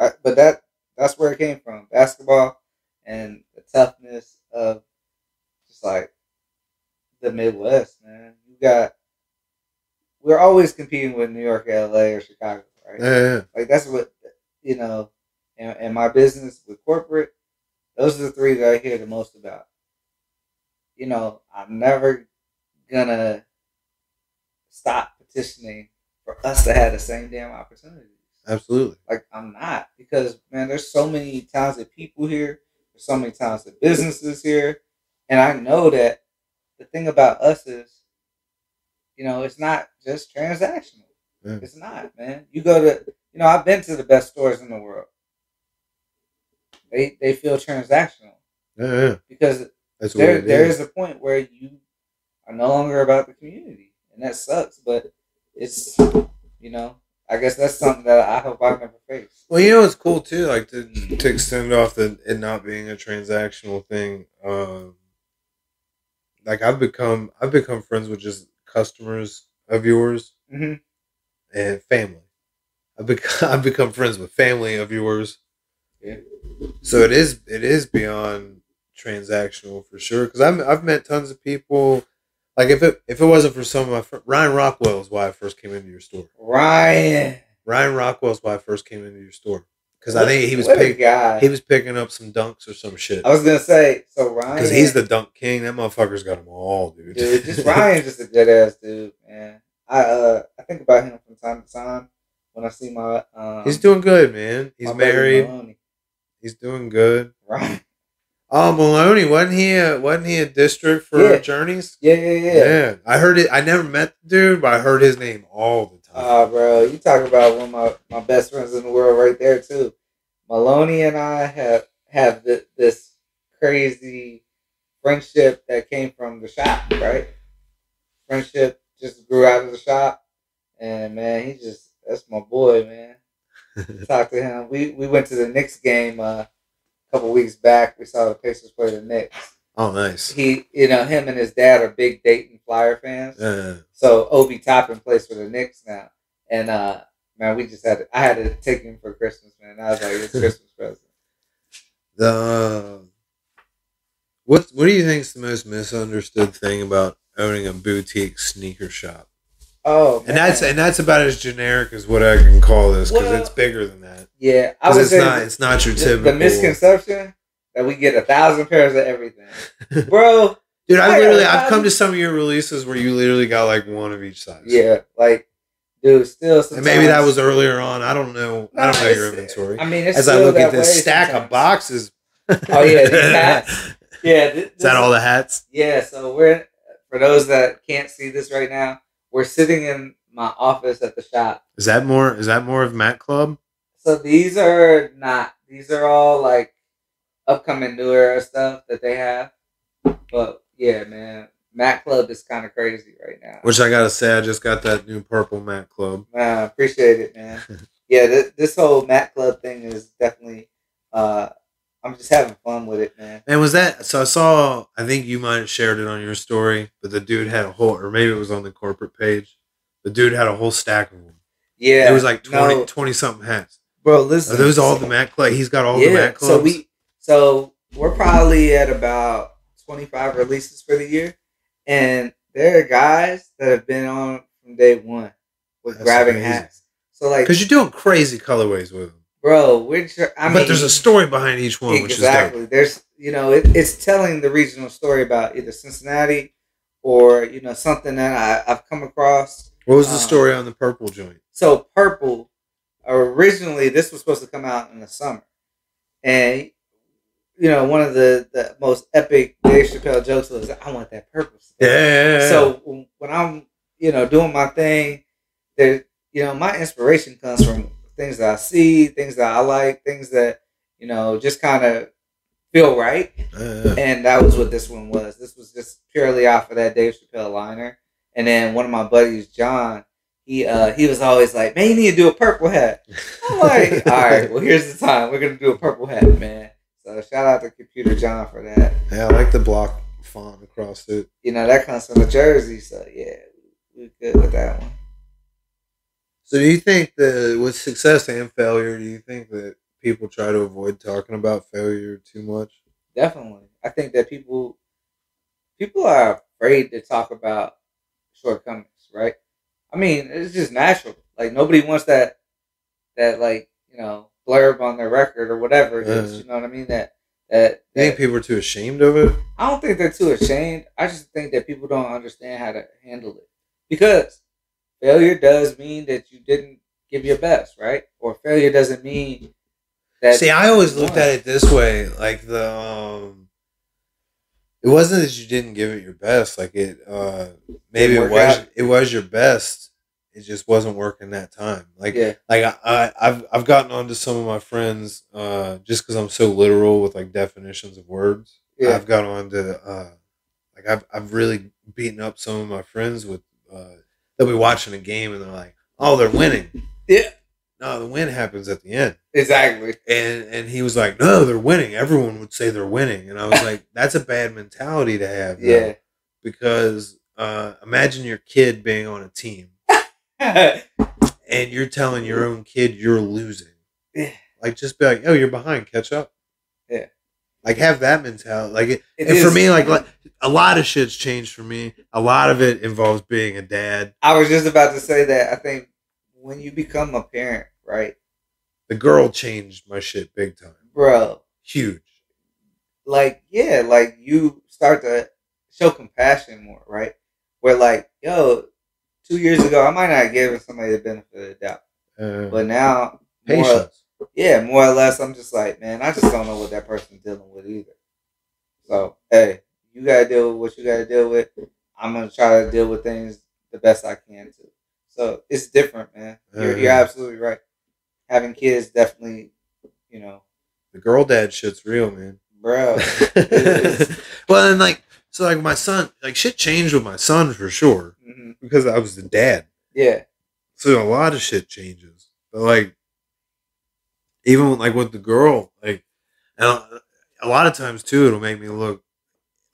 I, but that that's where it came from. Basketball and the toughness of like the Midwest, man. You got we're always competing with New York, LA, or Chicago, right? Yeah, yeah. Like that's what you know. In, in my business with corporate, those are the three that I hear the most about. You know, I'm never gonna stop petitioning for us to have the same damn opportunities. absolutely. Like I'm not because man, there's so many talented people here. There's so many talented businesses here, and I know that the thing about us is, you know, it's not just transactional. Yeah. It's not, man. You go to, you know, I've been to the best stores in the world. They they feel transactional Yeah, yeah. because That's there there is. is a point where you are no longer about the community, and that sucks. But it's you know, I guess that's something that I hope I never face. Well, you know it's cool too, like to to extend off the it not being a transactional thing. Um, like I've become I've become friends with just customers of yours Mhm. and family. I've become I've become friends with family of yours. Yeah. So it is it is beyond transactional for sure. Because I've I've met tons of people. Like if it if it wasn't for some of my fr- Ryan Rockwell is why I first came into your store. Ryan, Ryan Rockwell is why I first came into your store because I think he was pick, he was picking up some dunks or some shit. I was gonna say so Ryan Because he's the dunk king. That motherfucker's got them all, dude. dude. Just Ryan's just a good ass dude, man. I uh I think about him from time to time when I see my um. He's doing good, man. He's married. Maloney. He's doing good. Ryan. Oh, Maloney, wasn't he? A, wasn't he a district for attorneys? Yeah. Journeys? Yeah, yeah, yeah. I heard it. I never met the dude, but I heard his name all the Ah, bro, you talk about one of my, my best friends in the world right there too. Maloney and I have have th- this crazy friendship that came from the shop, right? Friendship just grew out of the shop, and man, he just that's my boy, man. Talk to him. We we went to the Knicks game uh, a couple weeks back. We saw the Pacers play the Knicks. Oh, nice. He, you know, him and his dad are big Dayton Flyer fans. Uh, So Obi Toppin plays for the Knicks now, and uh, man, we just had to, I had to take him for Christmas, man. I was like, it's Christmas present. the what What do you think is the most misunderstood thing about owning a boutique sneaker shop? Oh, man. And that's and that's about as generic as what I can call this because Well, it's bigger than that. yeah. I Because it's not it's not your the, typical. the misconception that we get a thousand pairs of everything, bro. Dude, I literally I've come to some of your releases where you literally got like one of each size. Yeah, like, dude, still. And maybe that was earlier on. I don't know. I don't know your inventory. I mean, it's As I look at this stack of boxes. Oh, yeah, these hats. Yeah, th- Is that this- all the hats? Yeah, so we're for those that can't see this right now, we're sitting in my office at the shop. Is that more? Is that more of Matt Club? So these are not these are all like upcoming new era stuff that they have. But yeah, man, Mac Club is kind of crazy right now. Which I gotta say, I just got that new purple Matt Club. Man, I appreciate it, man. yeah, th- this whole Mac Club thing is definitely. uh I'm just having fun with it, man. And was that so? I saw. I think you might have shared it on your story, but the dude had a whole, or maybe it was on the corporate page. The dude had a whole stack of them. Yeah, it was like 20, no, 20 something hats. bro. Listen, Are those all the Matt Club? He's got all the Matt Clubs. So we so we're probably at about twenty five releases for the year, and there are guys that have been on from day one with That's grabbing crazy. hats. So like, because you're doing crazy colorways with them. bro, we're tr- I mean, but there's a story behind each one, which is exactly. There's you know it, it's telling the regional story about either Cincinnati or you know something that I, I've come across. What was the Um, story on the purple joint? So purple, originally this was supposed to come out in the summer, and you know one of the the most epic Dave Chappelle jokes was, "I want that purple." stuff." Yeah. So when I'm you know doing my thing, there you know my inspiration comes from things that I see, things that I like, things that you know just kind of feel right. Uh, And that was what this one was. This was just purely off of that Dave Chappelle liner. And then one of my buddies, John, he uh he was always like, Man, you need to do a purple hat. I'm like, all right, well here's the time. We're gonna do a purple hat, man. So shout out to Computer John for that. yeah, I like the block font across it. You know, that comes from the Jersey, so yeah, we good with that one. So do you think that with success and failure, do you think that people try to avoid talking about failure too much? Definitely. I think that people people are afraid to talk about shortcomings, right? I mean, it's just natural. Like nobody wants that that like, you know, blurb on their record or whatever it is. Uh. You know what I mean? That that, You think people are too ashamed of it? I don't think they're too ashamed. I just think that people don't understand how to handle it. Because failure does mean that you didn't give your best, right? Or failure doesn't mean that See, I always looked at it this way, like the um it wasn't that you didn't give it your best, like it uh maybe it was out. it was your best. It just wasn't working that time. Like Yeah. like I, I I've I've gotten on to some of my friends uh just cuz I'm so literal with like definitions of words. Yeah. I've got on to uh like I've I've really beaten up some of my friends with uh they'll be watching a game and they're like, "Oh, they're winning." Yeah. No, the win happens at the end Exactly. and and he was like, "No, they're winning. Everyone would say they're winning." And I was like, "That's a bad mentality to have." though, Yeah. because uh, imagine your kid being on a team. and you're telling your own kid you're losing. Yeah. Like, just be like, "Oh, you're behind. Catch up." Yeah. Like, have that mentality. Like, it, It and for me, like, like, a lot of shit's changed for me. A lot of it involves being a dad. I was just about to say that. I think when you become a parent, right, The girl changed my shit big time. bro, Huge. like yeah, like you start to show compassion more, right? Where like, yo, two years ago, I might not have given somebody the benefit of the doubt, Uh, but now, more, patience. yeah, more or less, I'm just like, man, I just don't know what that person's dealing with either. So, hey, you gotta deal with what you gotta deal with. I'm gonna try to deal with things the best I can too. So it's different, man. You're, you're Uh-huh. absolutely right. Having kids definitely, you know, The girl dad shit's real, man. bro. well, and like, so like my son, like shit changed with my son for sure hmm because I was the dad. Yeah, So a lot of shit changes. But like, even like with the girl, like, and a- a lot of times too, it'll make me look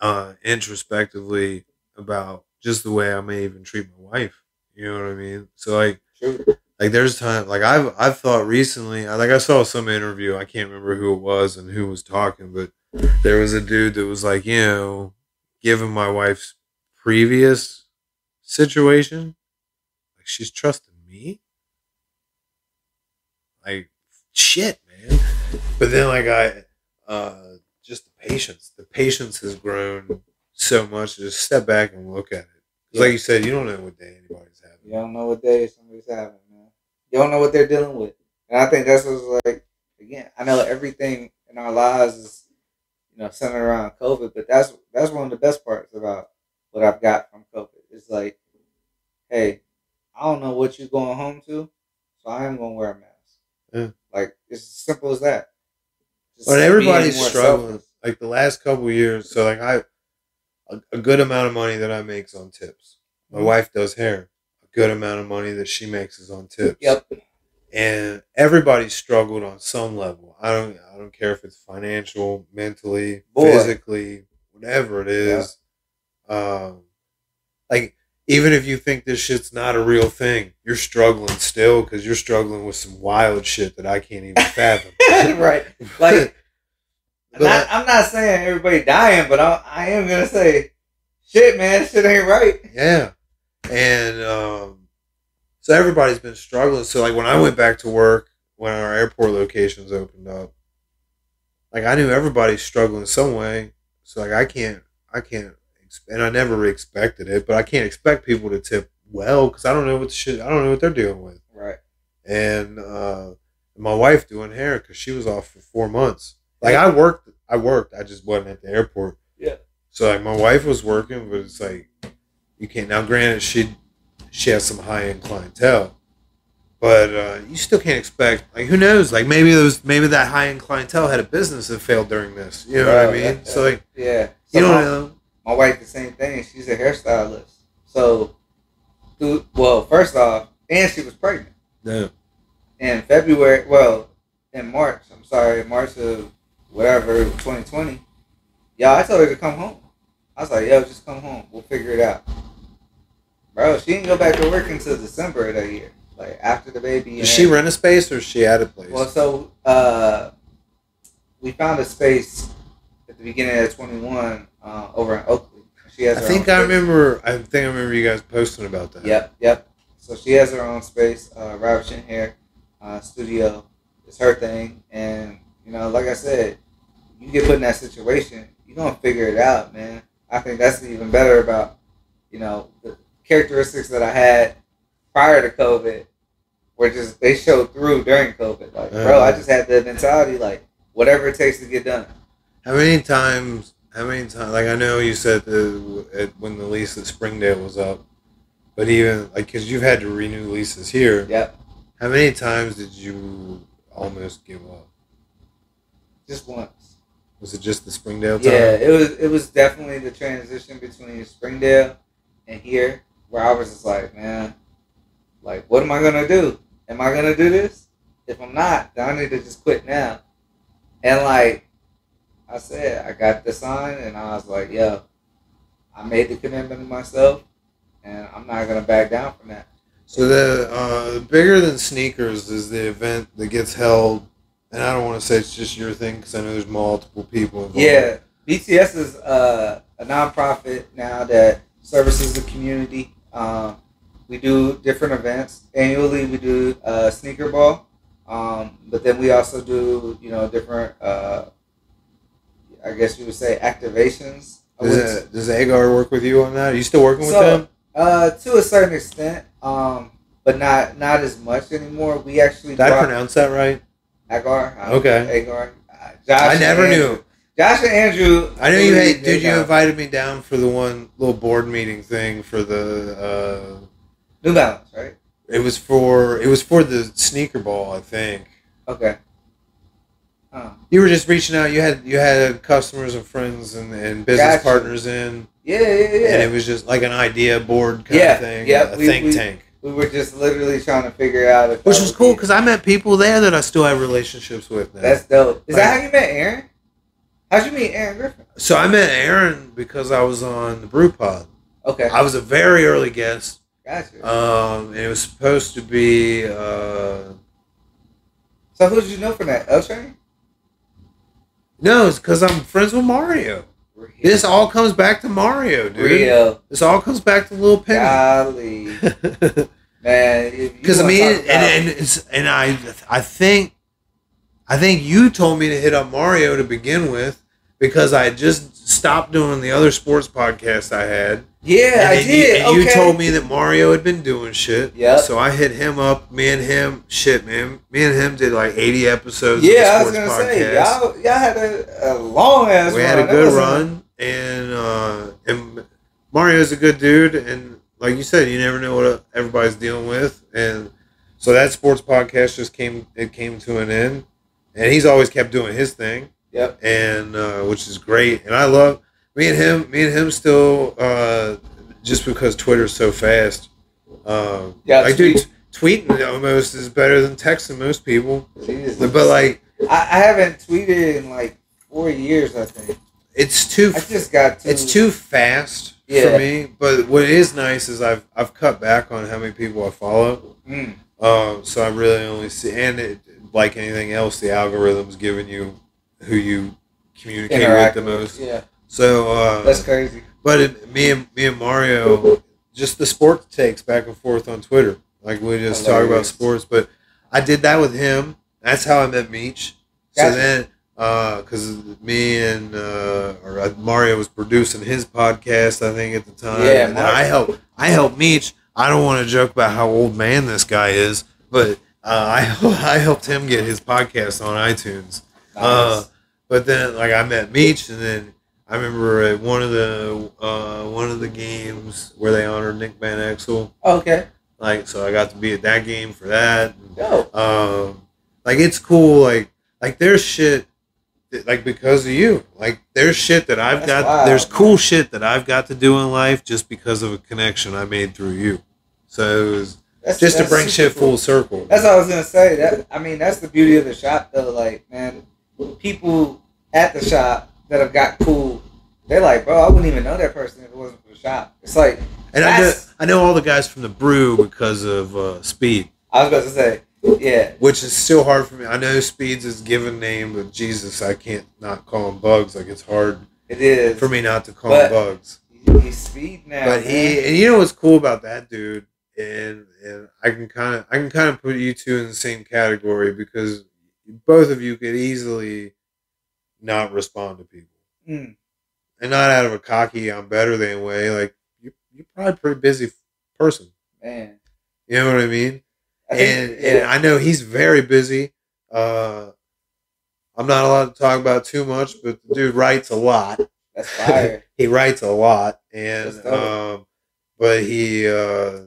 uh introspectively about just the way I may even treat my wife. You know what I mean? So like, true. like there's time like I've I've thought recently like I saw some interview I can't remember who it was and who was talking but there was a dude that was like you know given my wife's previous situation like she's trusting me? Like shit man. But then like I uh just the patience. The patience has grown so much. To just step back and look at it. Like you said you don't know what day anybody's having. You don't know what day somebody's having, man. You don't know what they're dealing with, and I think that's what's like. Again, I know everything in our lives is, you know, centered around COVID, but that's that's one of the best parts about what I've got from COVID. It's like, hey, I don't know what you're going home to, so I am going to wear a mask. Yeah. Like it's as simple as that. Just But everybody's struggling. selfless. Like the last couple of years, so like I, a, a good amount of money that I make is on tips. My Mhm. wife does hair. A good amount of money that she makes is on tips. Yep. And everybody struggled on some level. I don't. I don't care if it's financial, mentally, Boy. physically, whatever it is. Um, like even if you think this shit's not a real thing, you're struggling still because you're struggling with some wild shit that I can't even fathom. right. Like But not, I'm not saying everybody dying, but I, I am gonna say, shit, man, shit ain't right. Yeah. And um, so everybody's been struggling. So like when I went back to work, when our airport locations opened up, like I knew everybody's struggling some way. So like I can't I can't and I never expected it, but I can't expect people to tip well because I don't know what the shit I don't know what they're dealing with. Right. And uh, my wife doing hair because she was off for four months. Like I worked, I worked, I just wasn't at the airport. Yeah. So like my wife was working, but it's like you can't. Now, granted, she she has some high end clientele, but uh, you still can't expect. Like who knows? Like maybe those maybe that high end clientele had a business that failed during this. You know what I mean? yeah, So like Yeah. you So don't my- know. my wife the same thing. She's a hairstylist. So, well, first off, and she was pregnant No. in February. Well, in March. I'm sorry, March of whatever 2020. Y'all, I told her to come home. I was like, yo, just come home. We'll figure it out. Bro, she didn't go back to work until December of that year. Like after the baby. Did and she rent a space or she had a place? Well, so uh, we found a space at the beginning of 21 uh, over in Oakley. She has I think I remember. I think I remember you guys posting about that. Yep, yep. So she has her own space, uh, Ravishing Hair uh, Studio. It's her thing, and you know, like I said, you get put in that situation, you're gonna figure it out, man. I think that's even better about, you know, the characteristics that I had prior to COVID, were just they showed through during COVID. Like, bro, I Uh-huh. just had the mentality, like, whatever it takes to get done. How many times? How many times? Like I know you said the at, when the lease at Springdale was up, but even like because you've had to renew leases here. Yep, How many times did you almost give up? just once. Was it just the Springdale time? Yeah, it was it was definitely the transition between Springdale and here where I was just like, man, like what am I gonna do? Am I gonna do this? If I'm not, then I need to just quit now. And like I said, I got the sign and I was like, yo, I made the commitment to myself and I'm not gonna back down from that. So the uh, bigger than sneakers is the event that gets held, and I don't want to say it's just your thing because I know there's multiple people involved. Yeah, BTS is uh, a nonprofit now that services the community. Um, we do different events annually. We do uh, sneaker ball, um, but then we also do you know different. Uh, I guess you would say activations. Does, wouldn't- uh, does Agar work with you on that? Are you still working with So- them? uh, to a certain extent, um, but not not as much anymore. We actually Did I pronounce that right? Agar. uh, Okay. Agar. Uh, Josh. I never Andrew. knew. Josh and Andrew. I know you they dude. You invited me down for the one little board meeting thing for the. Uh, New Balance, right? it was for it was for the sneaker ball, I think. Okay. Huh. You were just reaching out. You had you had customers and friends and, and business Gotcha. partners in, Yeah, yeah, yeah. and it was just like an idea board kind Yeah, of thing. yeah, a we- think we- tank, we were just literally trying to figure out if which that was would cool be- because I met people there that I still have relationships with now. that's dope. Is that how you met Aaron? How'd you meet Aaron Griffin? so I met Aaron because I was on the Brew Pod. Okay, I was a very early guest. gotcha. Um, and it was supposed to be. Uh, so who did you know from that? L Train? no, it's because I'm friends with Mario. This all comes back to Mario, dude. real This all comes back to Little Penny. golly man. Because I mean, and, and it's and I I think I think you told me to hit up Mario to begin with because I just stopped doing the other sports podcast I had. yeah, I did. You, and okay. you told me that Mario had been doing shit. Yeah. So I hit him up. Me and him, shit, man. Me and him did like eighty episodes. Yeah, I was gonna sports say podcast. y'all y'all had a, a long ass. we run. had a good run, and uh, and Mario's a good dude, and like you said, you never know what everybody's dealing with, and so that sports podcast just came it came to an end, and he's always kept doing his thing, Yep. and uh, which is great, and I love me and him, me and him still uh, just because Twitter's so fast. Uh, Yeah, like tweet. dude, tweeting almost is better than texting most people, Jesus. but like I, I haven't tweeted in like four years. I think it's too I just got to. it's too fast Yeah. for me. But what is nice is I've I've cut back on how many people I follow. Mm, Um, so I really only see, and it, like anything else, the algorithm's giving you who you communicate with the most. Yeah, So, uh, that's crazy. but it, me and me and Mario, just the sports takes back and forth on Twitter. Like we just talk about sports. But I did that with him. That's how I met Meech. So then because me and uh, or uh, Mario was producing his podcast, I think at the time. Yeah, and then I helped. I helped Meech. I don't want to joke about how old man this guy is, but uh, I I helped him get his podcast on iTunes. Uh, but then, like, I met Meech, and then I remember at one of the uh, one of the games where they honored Nick Van Exel. okay. Like, so I got to be at that game for that. Dope. um, like, it's cool. Like, like there's shit. that- Like because of you, like there's shit that I've That's got. wild, there's man. cool shit that I've got to do in life just because of a connection I made through you. So it was That's, just to bring shit cool. full circle. That's what I was gonna say. That I mean, that's the beauty of the shop, though. Like, man, people at the shop that have got cool, they're like, bro, I wouldn't even know that person if it wasn't for the shop. It's like And I know, I know all the guys from the brew because of uh, Speed, I was about to say, yeah, which is still hard for me. I know Speed's his given name, but Jesus, I can't not call him Bugs. Like it's hard it is. for me not to call But- him Bugs. He's speed now. But man. he, and you know what's cool about that dude, and and I can kind of I can kind of put you two in the same category because both of you could easily not respond to people, Mm, and not out of a cocky I'm better than way. Like you, you're probably a pretty busy person. man. You know what I mean? I think- and, and I know he's very busy. Uh, I'm not allowed to talk about too much, but the dude writes a lot. that's fire. he writes a lot, and um, but he uh,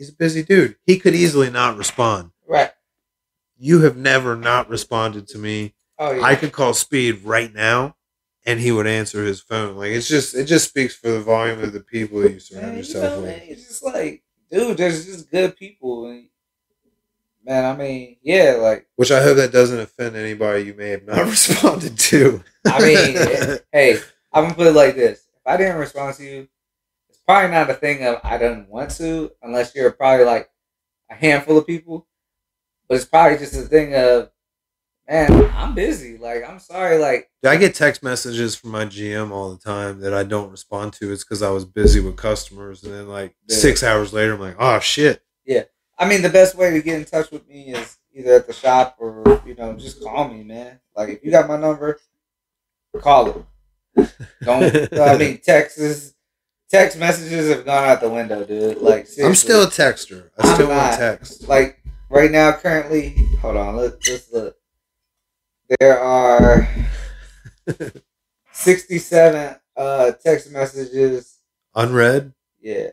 he's a busy dude. He could easily not respond. right. You have never not responded to me. Oh yeah. I could call Speed right now, and he would answer his phone. Like it's just it just speaks for the volume of the people you surround man, you yourself know, with. man, it's just like, dude, there's just good people. And, man, I mean, yeah, like, Which I hope that doesn't offend anybody you may have not responded to. I mean, hey, I'm gonna put it like this: if I didn't respond to you, probably not a thing of I don't want to, unless you're probably like a handful of people. But it's probably just a thing of, man, I'm busy. Like, I'm sorry. Like, I get text messages from my GM all the time that I don't respond to. It's because I was busy with customers, and then like Yeah. six hours later, I'm like, oh shit. Yeah. I mean, the best way to get in touch with me is either at the shop or you know just call me, man. Like, if you got my number, call it. Don't. I mean, texts, text messages have gone out the window, dude. Like, seriously. I'm still a texter. I I'm still want not. text. like right now currently hold on let, let's look there are 67 uh text messages Unread. yeah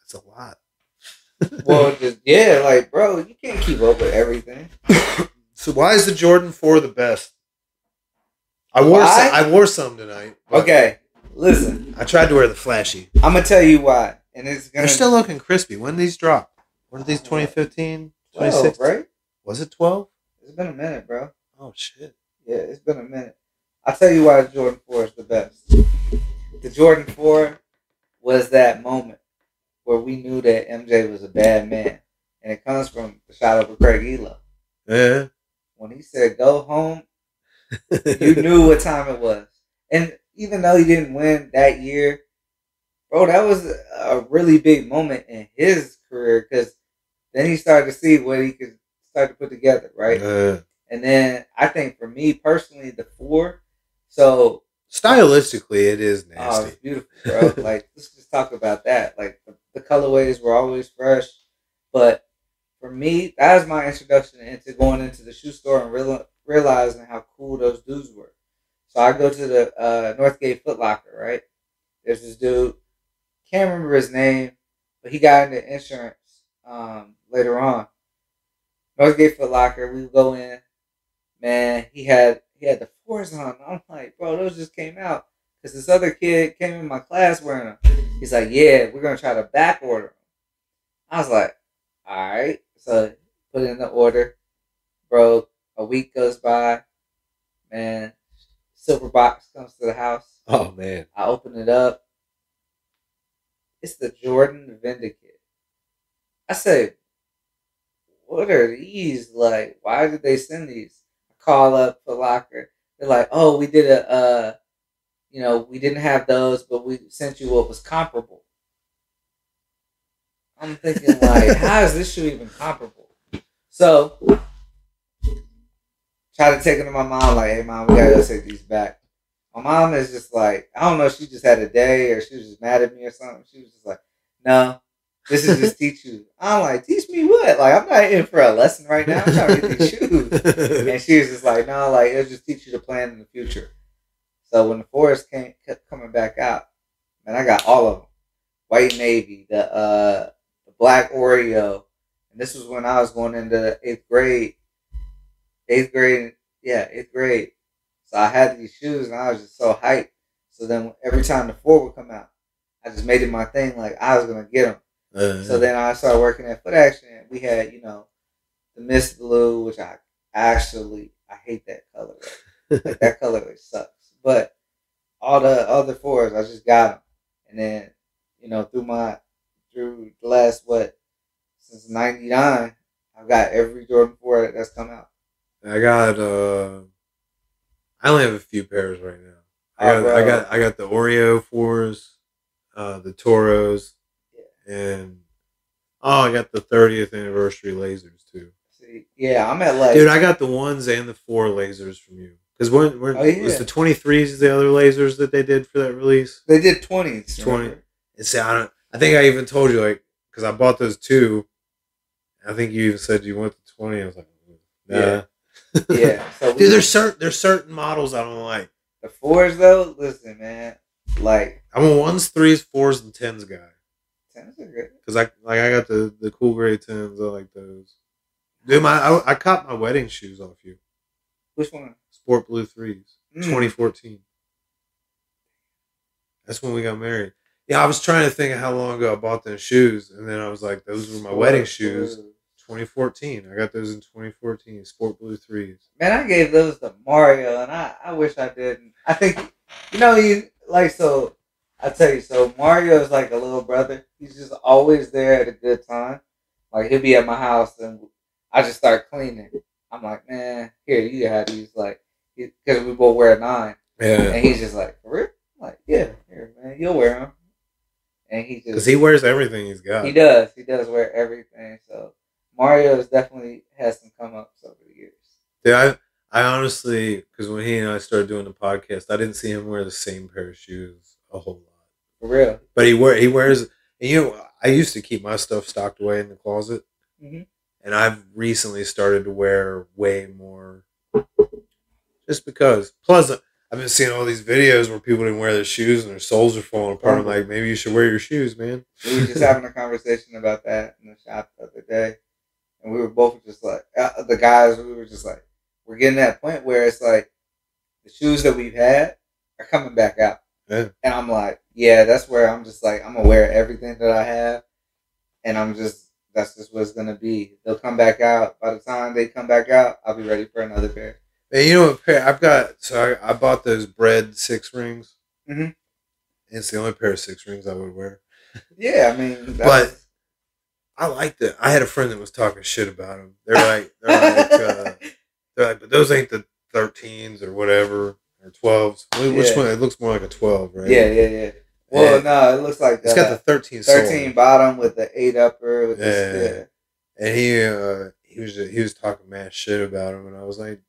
That's a lot. well just yeah like bro you can't keep up with everything So why is the Jordan Four the best? I wore Why? some, I wore some tonight. but okay listen I tried to wear the flashy. i'm gonna tell you why and it's gonna They're still looking crispy. When did these drop? When did these 2015, 12, 2016? right Was it 12? it's been a minute bro Oh shit. Yeah, it's been a minute. I'll tell you why the Jordan 4 is the best. The Jordan 4 was that moment where we knew that MJ was a bad man. And it comes from the shot over Craig Ehlo. Yeah. When he said, go home, you knew what time it was. And even though he didn't win that year, bro, that was a really big moment in his career because then he started to see what he could start to put together, right? Uh, And then I think for me personally, the four. So stylistically, it is oh, it's beautiful, bro. like let's just talk about that. Like the, the colorways were always fresh, but for me, that was my introduction into going into the shoe store and real, realizing how cool those dudes were. So I go to the uh, Northgate Foot Locker, right? There's this dude, can't remember his name, but he got into insurance um, later on. Northgate Foot Locker, we go in, man. He had he had the fours on. I'm like, bro, those just came out because this other kid came in my class wearing them. He's like, yeah, we're gonna try to back order. I was like, all right. So put in the order, bro. A week goes by, man. Silver box comes to the house. Oh man. I open it up. It's the Jordan Vindicate. I say, what are these? Like, why did they send these? I call up the locker. They're like, oh, we did a, uh, you know, we didn't have those, but we sent you what was comparable. I'm thinking, like, how is this shoe even comparable? So, try to take them to my mom, like, hey mom, we gotta go take these back. My mom is just like, I don't know, she just had a day or she was just mad at me or something. She was just like, no, this is just teach you. I'm like, teach me what? Like, I'm not in for a lesson right now. I'm trying to get these shoes. And she was just like, no, like, it'll just teach you to plan in the future. So when the forest came kept coming back out, man, I got all of them. White Navy, the uh, the black Oreo, and this was when I was going into eighth grade. Eighth grade, yeah, eighth grade. So I had these shoes, and I was just so hyped. So then every time the four would come out, I just made it my thing. Like I was gonna get them. Uh, So then I started working at Footaction. And we had, you know, the Mist Blue, which I actually I hate that color. Like that color sucks. But all the other fours, I just got them, and then you know through my through the last what since '99, I've got every Jordan four that's come out. I got uh I only have a few pairs right now. I Oh, got I got I got the Oreo fours, uh the Toros, and oh I got the 30th anniversary lasers too. See, yeah, I'm at like Dude, I got the ones and the four lasers from you. Because when, when Oh, yeah. was the 23s the other lasers that they did for that release? they did twenties. 20. And see, I don't I think I even told you like because I bought those two. I think you even said you want the 20. I was like, nah. Yeah. Yeah. So Dude, there's certain there's certain models I don't like. the fours though. Listen, man, like I'm a ones, threes, fours, and tens guy. tens are good. Cause I like I got the the cool gray tens. I like those. Dude, my I, I caught my wedding shoes off you. Which one? Sport blue threes, Mm. 2014. That's when we got married. Yeah, I was trying to think of how long ago I bought those shoes, and then I was like, those were my wedding shoes. 2014. I got those in 2014. Sport blue threes. Man, I gave those to Mario, and I, I wish I didn't. I think, you know, he like so. I tell you, so Mario is like a little brother. He's just always there at a good time. Like he'll be at my house, and I just start cleaning. I'm like, man, here you have these, like, because we both wear nine, Yeah, and he's just like, for real? I'm like, yeah, here, man, you'll wear them. And he just because he wears everything he's got. he does. He does wear everything. So Mario has definitely has some come ups over the years. Yeah, I I honestly, because when he and I started doing the podcast, I didn't see him wear the same pair of shoes a whole lot. For real. But he wear he wears. And you know, I used to keep my stuff stocked away in the closet, Mhm. and I've recently started to wear way more, just because. Plus, I've been seeing all these videos where people didn't wear their shoes and their soles are falling apart. I'm like, maybe you should wear your shoes, man. We were just having a conversation about that in the shop the other day, and we were both just like uh, the guys. We were just like, we're getting that point where it's like the shoes that we've had are coming back out, Yeah. and I'm like, yeah, that's where I'm just like I'm gonna wear everything that I have, and I'm just that's just what's gonna be. They'll come back out. By the time they come back out, I'll be ready for another pair. And you know what pair I've got? So I, I bought those bread six rings. Mm-hmm. It's the only pair of six rings I would wear. Yeah, I mean, that's, But- I liked it. I had a friend that was talking shit about them. They're like, they're like, uh, they're like, but those ain't the thirteens or whatever or twelves. Which Yeah. one? It looks more like a twelve, right? yeah, yeah, yeah. Well, Yeah. no, it looks like It's the got the thirteen. sole. thirteen bottom with the eight upper with Yeah. the And he, uh, he was, he was talking mad shit about him, and I was like,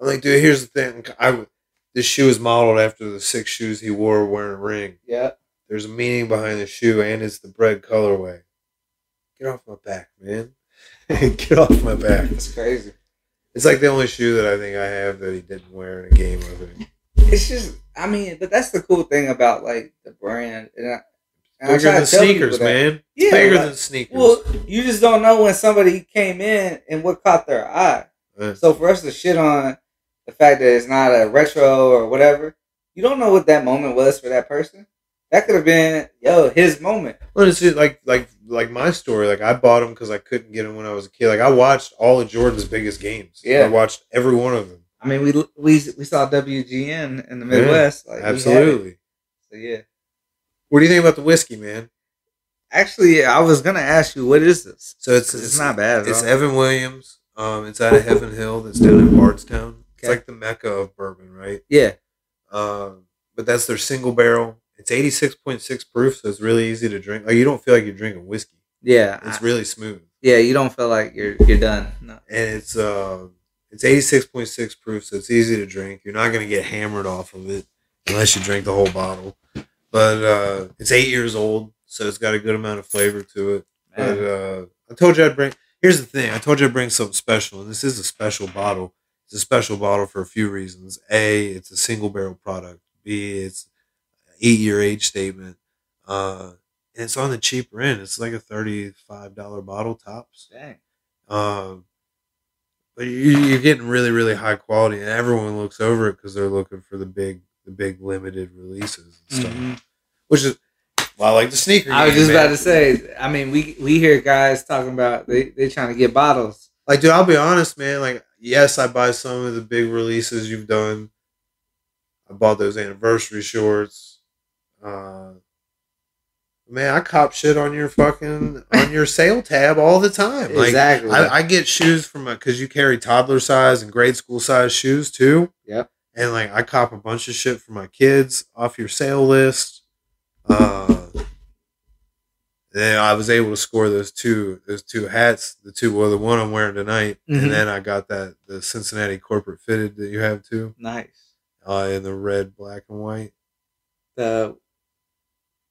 I'm like, dude, here's the thing. I, this shoe is modeled after the six shoes he wore wearing a ring. yeah, yeah. There's a meaning behind the shoe, and it's the bread colorway. Get off my back, man. Get off my back. It's crazy. It's like the only shoe that I think I have that he didn't wear in a game of it. It's just, I mean, but that's the cool thing about like the brand. And I, and Bigger than to tell people sneakers, man. Yeah, bigger like- than sneakers. Well, you just don't know when somebody came in and what caught their eye. Uh, So for us to shit on the fact that it's not a retro or whatever, you don't know what that moment was for that person. That could have been yo his moment. well, it's just like like like my story. Like I bought them because I couldn't get them when I was a kid. Like I watched all of Jordan's biggest games. Yeah. I watched every one of them. I mean, we we we saw WGN in the Midwest. Like, we had it. Absolutely. So yeah. What do you think about the whiskey, man? Actually, I was gonna ask you, what is this? So it's it's, it's not bad. It's all. Evan Williams. Um, it's out of Heaven Hill. That's down in Bardstown. It's like the mecca of bourbon, right? yeah, Um, but that's their single barrel. It's eighty six point six proof, so it's really easy to drink. Like you don't feel like you're drinking whiskey. yeah, It's I- really smooth, yeah. You don't feel like you're you're done. No. and it's uh, It's eighty six point six proof, so it's easy to drink. You're not gonna get hammered off of it unless you drink the whole bottle. But uh, it's eight years old, so it's got a good amount of flavor to it. But uh, I told you I'd bring. Here's the thing. I told you I'd bring something special, and this is a special bottle. It's a special bottle for a few reasons. A, it's a single barrel product. B, it's eight year age statement. Uh, and it's on the cheaper end. It's like a thirty five dollar bottle tops. Dang. Um, but you, you're getting really, really high quality, and everyone looks over it because they're looking for the big, the big limited releases and stuff. Mhm. Which is, well, I like the sneaker. I was just man. about to say. I mean, we we hear guys talking about they they trying to get bottles. Like, dude, I'll be honest, man. Like, yes, I buy some of the big releases you've done. I bought those anniversary shorts. Uh, man, I cop shit on your fucking on your sale tab all the time. Like, exactly. I, I get shoes from because you carry toddler size and grade school size shoes too. Yep. And like, I cop a bunch of shit for my kids off your sale list. Uh, then I was able to score those two those two hats, the two well the one I'm wearing tonight, Mhm. and then I got that the Cincinnati corporate fitted that you have too, nice. uh, in the red, black, and white. The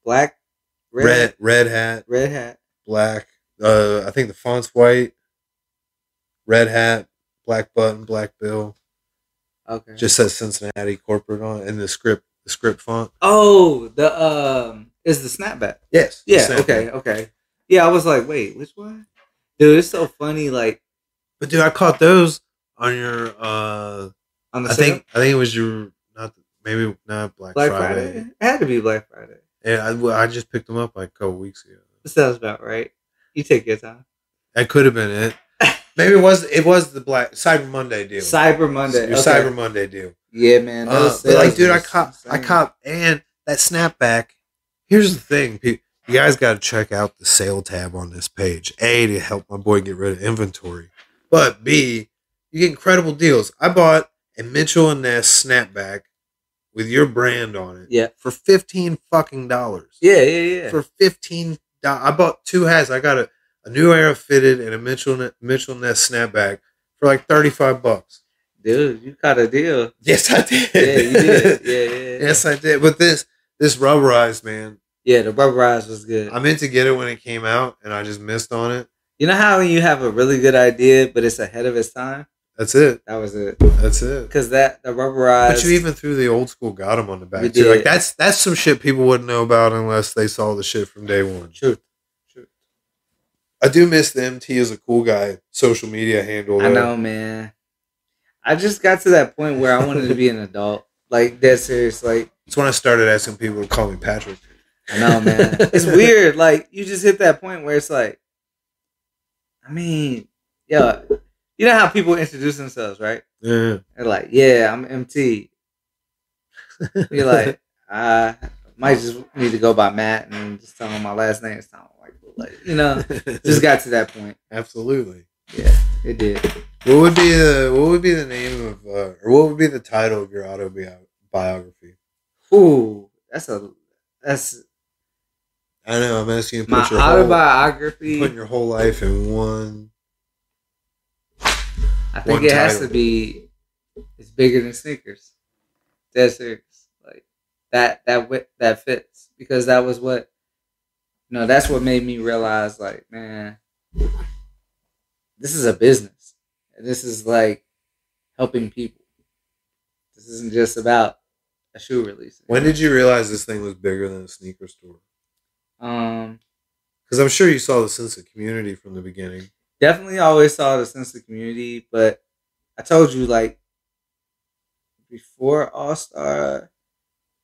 black, red, Red red hat, red hat. black. Uh, I think the font's white. Red hat, black button, black bill. Okay. Just says Cincinnati corporate on and the script the script font. oh, the um is the snapback. Yes. Yeah. Snap Okay. Okay. Yeah, I was like, wait, which one? Dude, it's so funny. Like But dude, I caught those on your. uh on the I sale? think I think it was your not maybe not Black, Black Friday. Friday. It had to be Black Friday. Yeah, I, well, I just picked them up like a couple weeks ago. That sounds about right. You take your time. That could have been it. Maybe it was it was the Black Cyber Monday deal. Cyber Monday. Your okay. Cyber Monday deal. Yeah, man. Uh, those but like, dude, I was cop, I cop, and that snapback. Here's the thing, pe- you guys got to check out the sale tab on this page. A to help my boy get rid of inventory, but B, you get incredible deals. I bought a Mitchell and Ness snapback with your brand on it. Yeah. for fifteen fucking dollars. Yeah, yeah, yeah. for fifteen. dollars. I bought two hats. I got a, a new era fitted and a Mitchell Mitchell Ness snapback for like thirty five bucks. Dude, you got a deal. Yes, I did. Yeah, you did. Yeah, yeah. yeah. yes, I did. But this this rubberized man, Yeah, the rubberized was good. I meant to get it when it came out, and I just missed on it. You know how when you have a really good idea, but it's ahead of its time? That's it. That was it. That's it. Because that the rubberized. But you even threw the old school got him on the back too. Like that's that's some shit people wouldn't know about unless they saw the shit from day one. Truth. I do miss the MT as a cool guy social media handle. I though. know, man. I just got to that point where I wanted to be an adult. Like dead serious. Like It's when I started asking people to call me Patrick. I know, man. it's weird. Like you just hit that point where it's like, I mean, yeah, you know how people introduce themselves, right? Yeah. They're like, yeah, I'm MT. You're like, I might just need to go by Matt and just tell him my last name It's Tom. Like, like you know, just got to that point. absolutely. Yeah, it did. What would be the what would be the name of uh, or what would be the title of your autobiography? Ooh, that's a that's I know I'm asking you to my put your whole, autobiography. putting your whole life in one. I think it has title. to be. It's bigger than sneakers. Dead serious. Like that. That wi- that fits because that was what. You know, that's what made me realize, like, man, this is a business, and this is like helping people. This isn't just about a shoe release. When did you realize this thing was bigger than a sneaker store? Um, Because I'm sure you saw the sense of community from the beginning. Definitely always saw the sense of community, but I told you like before All Star,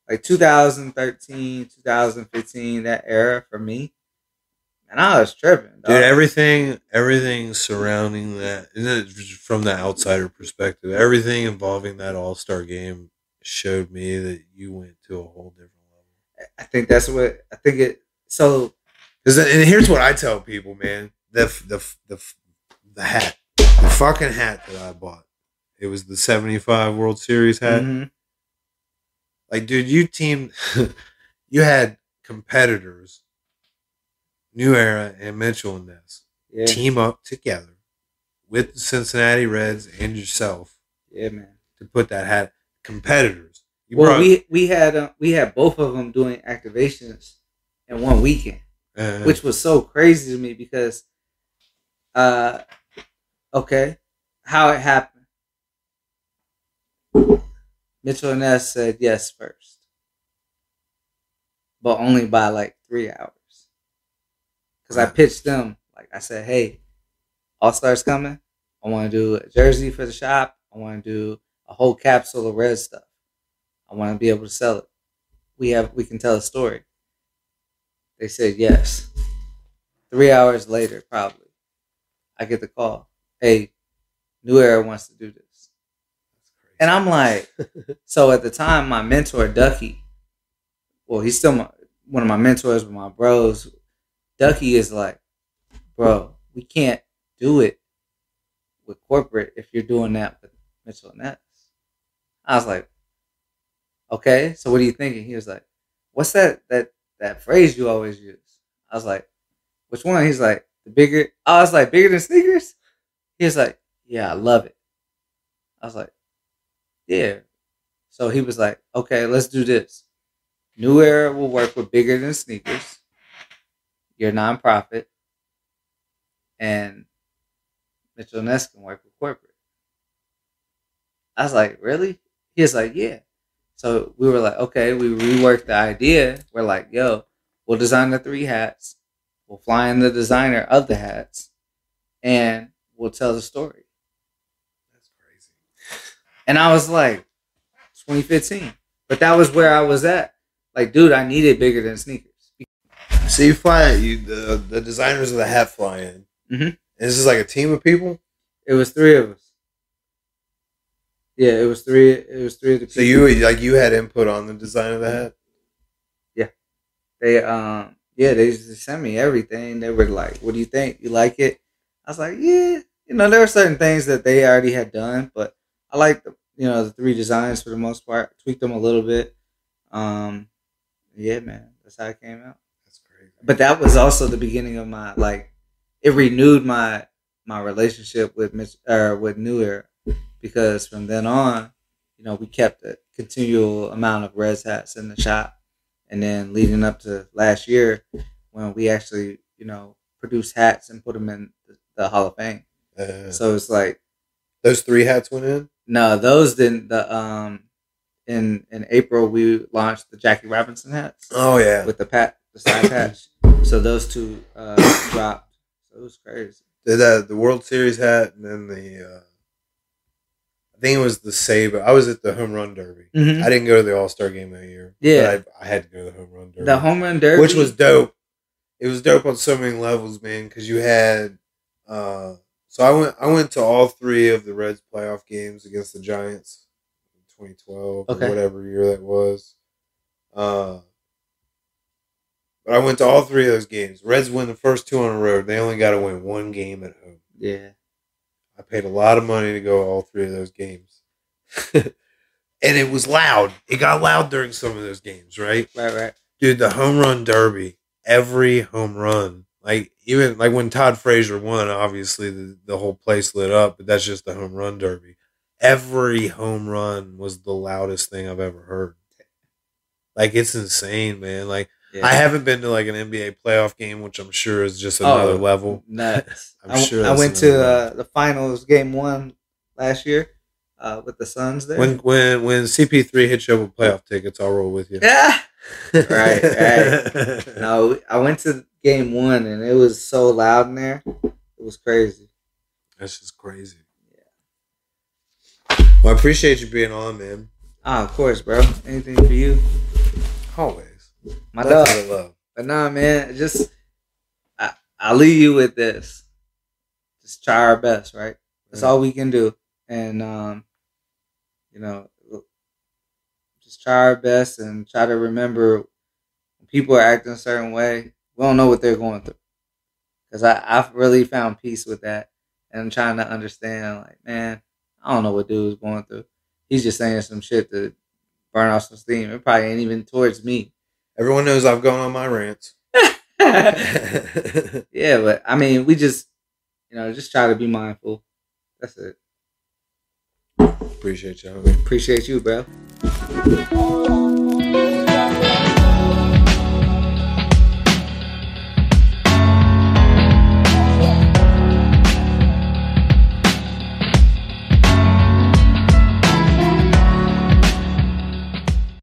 like 2013, 2015, that era for me, and I was tripping. dog. Dude, everything, everything surrounding that, from the outsider perspective? Everything involving that All Star game showed me that you went to a whole different level. I think that's what I think it. So and here's what I tell people, man: the the the the hat, the fucking hat that I bought. It was the '75 World Series hat. mhm. Like, dude, you teamed, you had competitors, New Era and Mitchell and Ness, yeah, team up together with the Cincinnati Reds and yourself Yeah, man. to put that hat competitors. You well, brought- we we had uh, we had both of them doing activations in one weekend, uh, which was so crazy to me because, uh, okay, how it happened. Mitchell and Ness said yes first, but only by like three hours. Because I pitched them, like I said, hey, All Stars coming. I want to do a jersey for the shop. I want to do a whole capsule of red stuff. I want to be able to sell it. We have we can tell a story. They said yes. Three hours later, probably, I get the call. Hey, New Era wants to do this. And I'm like, so at the time, my mentor Ducky, well, he's still my, one of my mentors, but my bros, Ducky is like, bro, we can't do it with corporate if you're doing that with Mitchell and Ness. I was like, okay, so what are you thinking? He was like, what's that that that phrase you always use? I was like, which one? He's like, the bigger. I was like, bigger than sneakers. He was like, yeah, I love it. I was like, yeah. So he was like, okay, let's do this. New Era will work with bigger than sneakers. Your nonprofit, and Mitchell Ness can work with corporate. I was like, really? He was like, yeah. So we were like, okay, we reworked the idea. We're like, yo, we'll design the three hats. We'll fly in the designer of the hats, and we'll tell the story. That's crazy. And I was like, 2015. But that was where I was at. Like, dude, I needed bigger than sneakers. So you fly you the the designers of the hat fly in. Mhm. And this is like a team of people. It was three of us. Yeah, it was three. It was three of the So you like you had input on the design of the hat. Yeah, they um yeah they just sent me everything. They were like, "What do you think? You like it?" I was like, "Yeah." You know, there were certain things that they already had done, but I like the you know the three designs for the most part. Tweaked them a little bit. Um, yeah, man, that's how it came out. That's crazy. But that was also the beginning of my like it renewed my my relationship with Mitch or with New Era because from then on, you know, we kept a continual amount of res hats in the shop. And then leading up to last year when we actually, you know, produced hats and put them in the, the Hall of Fame. Uh, So it's like those three hats went in. no, those didn't the um in in April we launched the Jackie Robinson hats Oh yeah. with the pat the side patch. So those two uh dropped. So it was crazy. the, the the World Series hat and then the uh, I think it was the Sabre. I was at the home run derby. Mhm. I didn't go to the All Star game that year. Yeah. but I, I had to go to the home run derby, The home run derby, which was dope. It was dope on so many levels, man. Because you had, uh, so I went I went to all three of the Reds playoff games against the Giants, in 2012 Okay. or whatever year that was. Uh, but I went to all three of those games. Reds win the first two on the road. They only got to win one game at home. yeah. I paid a lot of money to go all three of those games. and it was loud. It got loud during some of those games, right? Right, right. Dude, the home run derby, every home run, like even like when Todd Frazier won, obviously the, the whole place lit up, but that's just the home run derby. Every home run was the loudest thing I've ever heard. Like it's insane, man. Like Yeah. I haven't been to like an NBA playoff game, which I'm sure is just another Oh, level. nuts. I'm I, sure I went to uh, the finals game one last year uh, with the Suns there. When when when CP3 hits you up with playoff tickets, I'll roll with you. yeah. Right, right. No, I went to game one and it was so loud in there. It was crazy. That's just crazy. Yeah. Well, I appreciate you being on, man. Ah, of course, bro. Anything for you, Always. My Nothing dog. but love. But nah, man, just I I'll leave you with this. Just try our best, right? That's Right. all we can do. And um, you know, just try our best and try to remember when people are acting a certain way, we don't know what they're going through. Cause I, I've really found peace with that. And I'm trying to understand, like, man, I don't know what dude is going through. He's just saying some shit to burn off some steam. It probably ain't even towards me. Everyone knows I've gone on my rants. yeah, but I mean, we just, you know, just try to be mindful That's it. Appreciate you, homie. Appreciate you, bro.